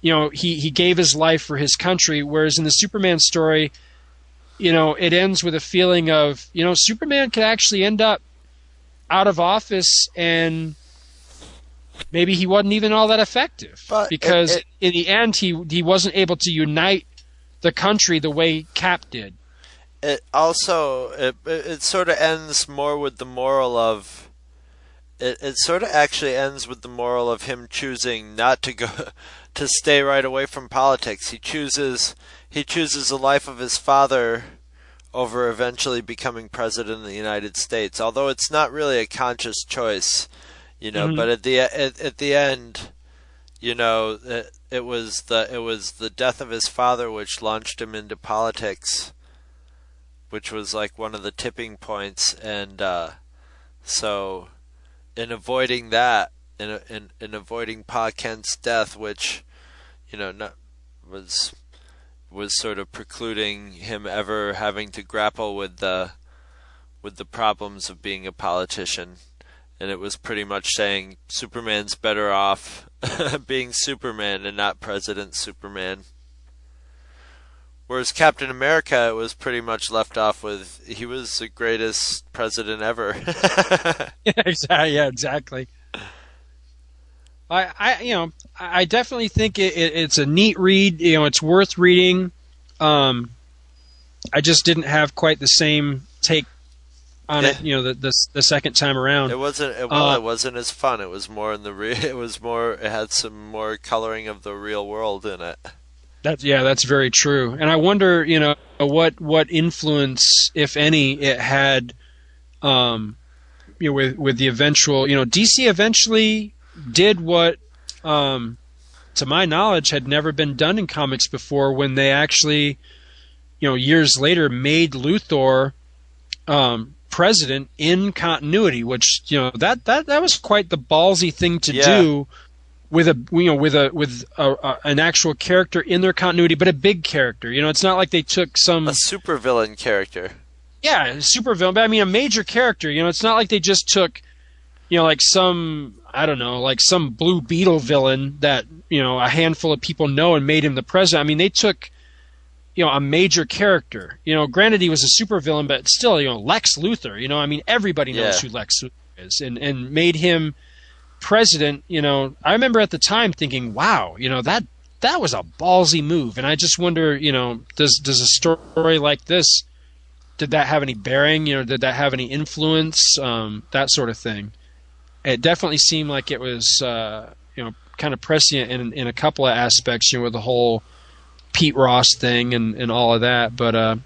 You know he he gave his life for his country. Whereas in the Superman story, you know it ends with a feeling of you know Superman could actually end up out of office and maybe he wasn't even all that effective But because it- in the end he he wasn't able to unite the country the way Cap did. it also it it, it sort of ends more with the moral of it, it sort of actually ends with the moral of him choosing not to go <laughs> to stay right away from politics. He chooses he chooses the life of his father over eventually becoming president of the United States. Although it's not really a conscious choice, you know, Mhm. but at the at, at the end you know it, it was the it was the death of his father which launched him into politics which was like one of the tipping points and uh, so in avoiding that in, in in avoiding Pa Kent's death which you know not, was was sort of precluding him ever having to grapple with the with the problems of being a politician and it was pretty much saying Superman's better off <laughs> being Superman and not President Superman Whereas Captain America it was pretty much left off with he was the greatest president ever. <laughs> <laughs> yeah, exactly. Yeah, exactly. I, I, you know, I definitely think it, it, it's a neat read. You know, it's worth reading. Um, I just didn't have quite the same take on it. You know, the, the the second time around. it wasn't it, well, Uh, it wasn't as fun. It was more in the re- <laughs> it was more it had some more coloring of the real world in it. That's yeah, that's very true. And I wonder, you know, what what influence, if any, it had, um, you know, with with the eventual, you know, DC eventually did what, um, to my knowledge, had never been done in comics before. When they actually, you know, years later made Luthor, um, president in continuity, which you know that that that was quite the ballsy thing to Yeah. do with a you know with a with a, a, an actual character in their continuity, but a big character. You know, it's not like they took some A supervillain character. Yeah, super villain. But I mean, a major character. You know, it's not like they just took, you know, like some I don't know, like some Blue Beetle villain that you know a handful of people know and made him the president. I mean, they took, you know, a major character. You know, granted he was a super villain, but still, you know, Lex Luthor. You know, I mean, everybody knows Yeah. who Lex Luthor is, and and made him president. You know, I remember at the time thinking, wow, you know that that was a ballsy move, and I just wonder, you know, does does a story like this did that have any bearing? You know, did that have any influence? Um, that sort of thing. It definitely seemed like it was, uh, you know, kind of prescient in in a couple of aspects. You know, with the whole Pete Ross thing and, and all of that. But uh,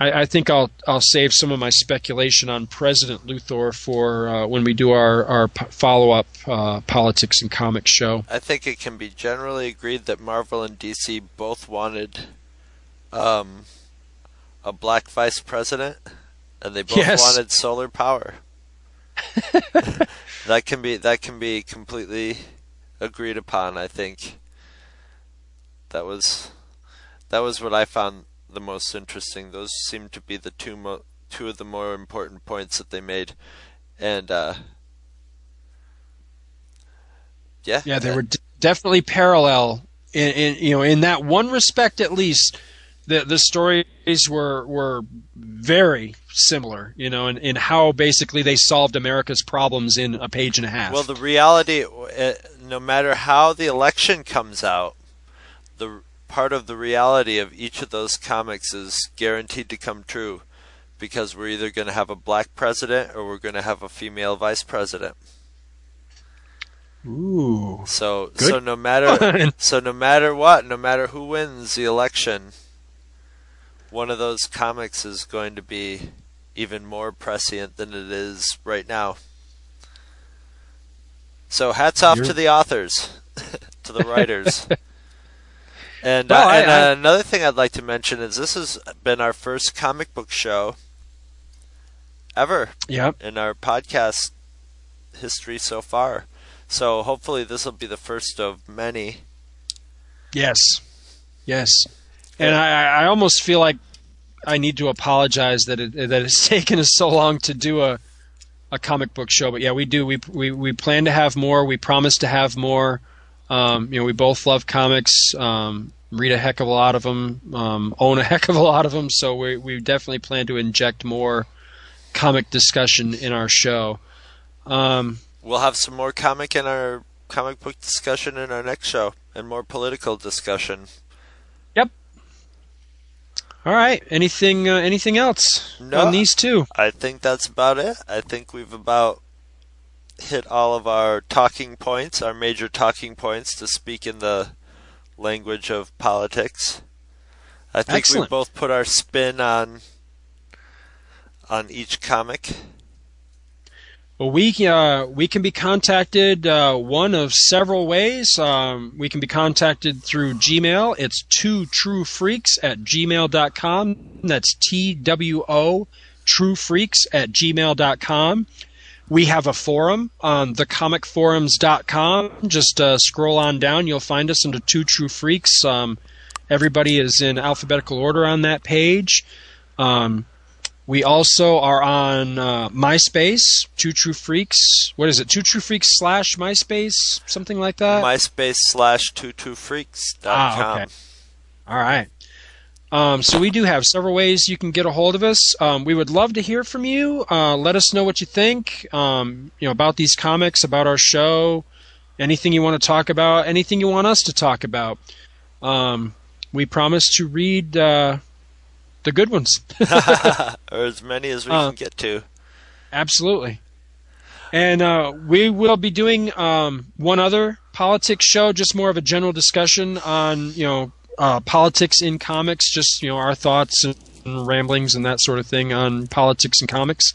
I, I think I'll I'll save some of my speculation on President Luthor for uh, when we do our our follow up uh, politics and comics show. I think it can be generally agreed that Marvel and DC both wanted um, a black vice president, and they both Yes. wanted solar power. <laughs> that can be that can be completely agreed upon. I think that was that was what I found the most interesting. Those seem to be the two mo- two of the more important points that they made, and uh, yeah, Yeah, they were d- definitely parallel in, in you know in that one respect at least. The the stories were were very similar, you know, in, in how basically they solved America's problems in a page and a half. Well, the reality, uh, no matter how the election comes out, the part of the reality of each of those comics is guaranteed to come true, because we're either going to have a black president or we're going to have a female vice president. Ooh. So, Good so no matter, so no matter what, no matter who wins the election, one of those comics is going to be even more prescient than it is right now. So hats off You're- to the authors, <laughs> to the writers. <laughs> and Well, uh, I- and I- uh, another thing I'd like to mention is this has been our first comic book show ever Yep. in our podcast history so far. So hopefully this will be the first of many. Yes. Yes. And I, I almost feel like I need to apologize that it that it's <laughs> taken us so long to do a a comic book show. But yeah, we do. We we we plan to have more. We promise to have more. Um, you know, we both love comics. Um, read a heck of a lot of them. Um, own a <laughs> heck of a lot of them. So we we definitely plan to inject more comic discussion in our show. Um, We'll have some more comic in our comic book discussion in our next show, and more political discussion. All right. Anything uh, anything else No. on these two? I think that's about it. I think we've about hit all of our talking points, our major talking points, to speak in the language of politics. I think Excellent. we both put our spin on on each comic. We uh, we can be contacted uh, one of several ways. Um, we can be contacted through Gmail. It's two true freaks at gmail.com. That's T W O true freaks at gmail.com. We have a forum on thecomicforums.com. Just uh, scroll on down. You'll find us under Two True Freaks. Um, everybody is in alphabetical order on that page. Um, we also are on uh, MySpace, Two True Freaks. What is it? Two True Freaks slash MySpace, something like that. MySpace slash two two freaks dot Ah, okay. All right. Um, so we do have several ways you can get a hold of us. Um, we would love to hear from you. Uh, let us know what you think. Um, you know about these comics, about our show, anything you want to talk about, anything you want us to talk about. Um, we promise to read uh, the good ones. <laughs> or as many as we Uh, can get to. Absolutely. And uh, we will be doing um, one other politics show, just more of a general discussion on you know uh, politics in comics, just you know our thoughts and ramblings and that sort of thing on politics and comics.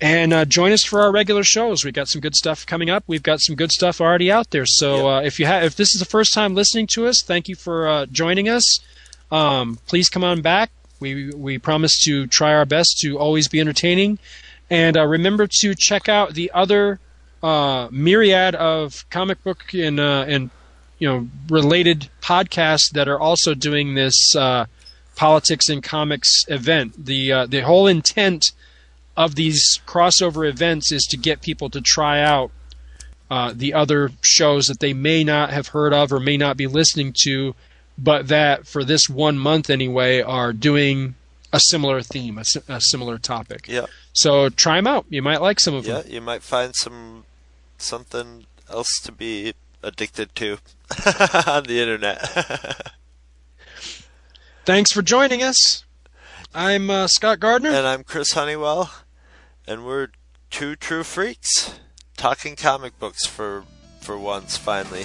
And uh, join us for our regular shows. We've got some good stuff coming up. We've got some good stuff already out there. So uh, if you have, if this is the first time listening to us, thank you for uh, joining us. Um, please come on back. We we promise to try our best to always be entertaining. And uh, remember to check out the other uh, myriad of comic book and uh, and you know related podcasts that are also doing this uh, politics and comics event. The uh, the whole intent of these crossover events is to get people to try out uh, the other shows that they may not have heard of or may not be listening to, but that for this one month anyway are doing a similar theme, a, a similar topic. Yeah. So try them out. You might like some of Yeah, them. you might find some something else to be addicted to <laughs> on the internet. <laughs> Thanks for joining us. I'm uh, Scott Gardner. and I'm Chris Honeywell, and we're two true freaks talking comic books for for once finally.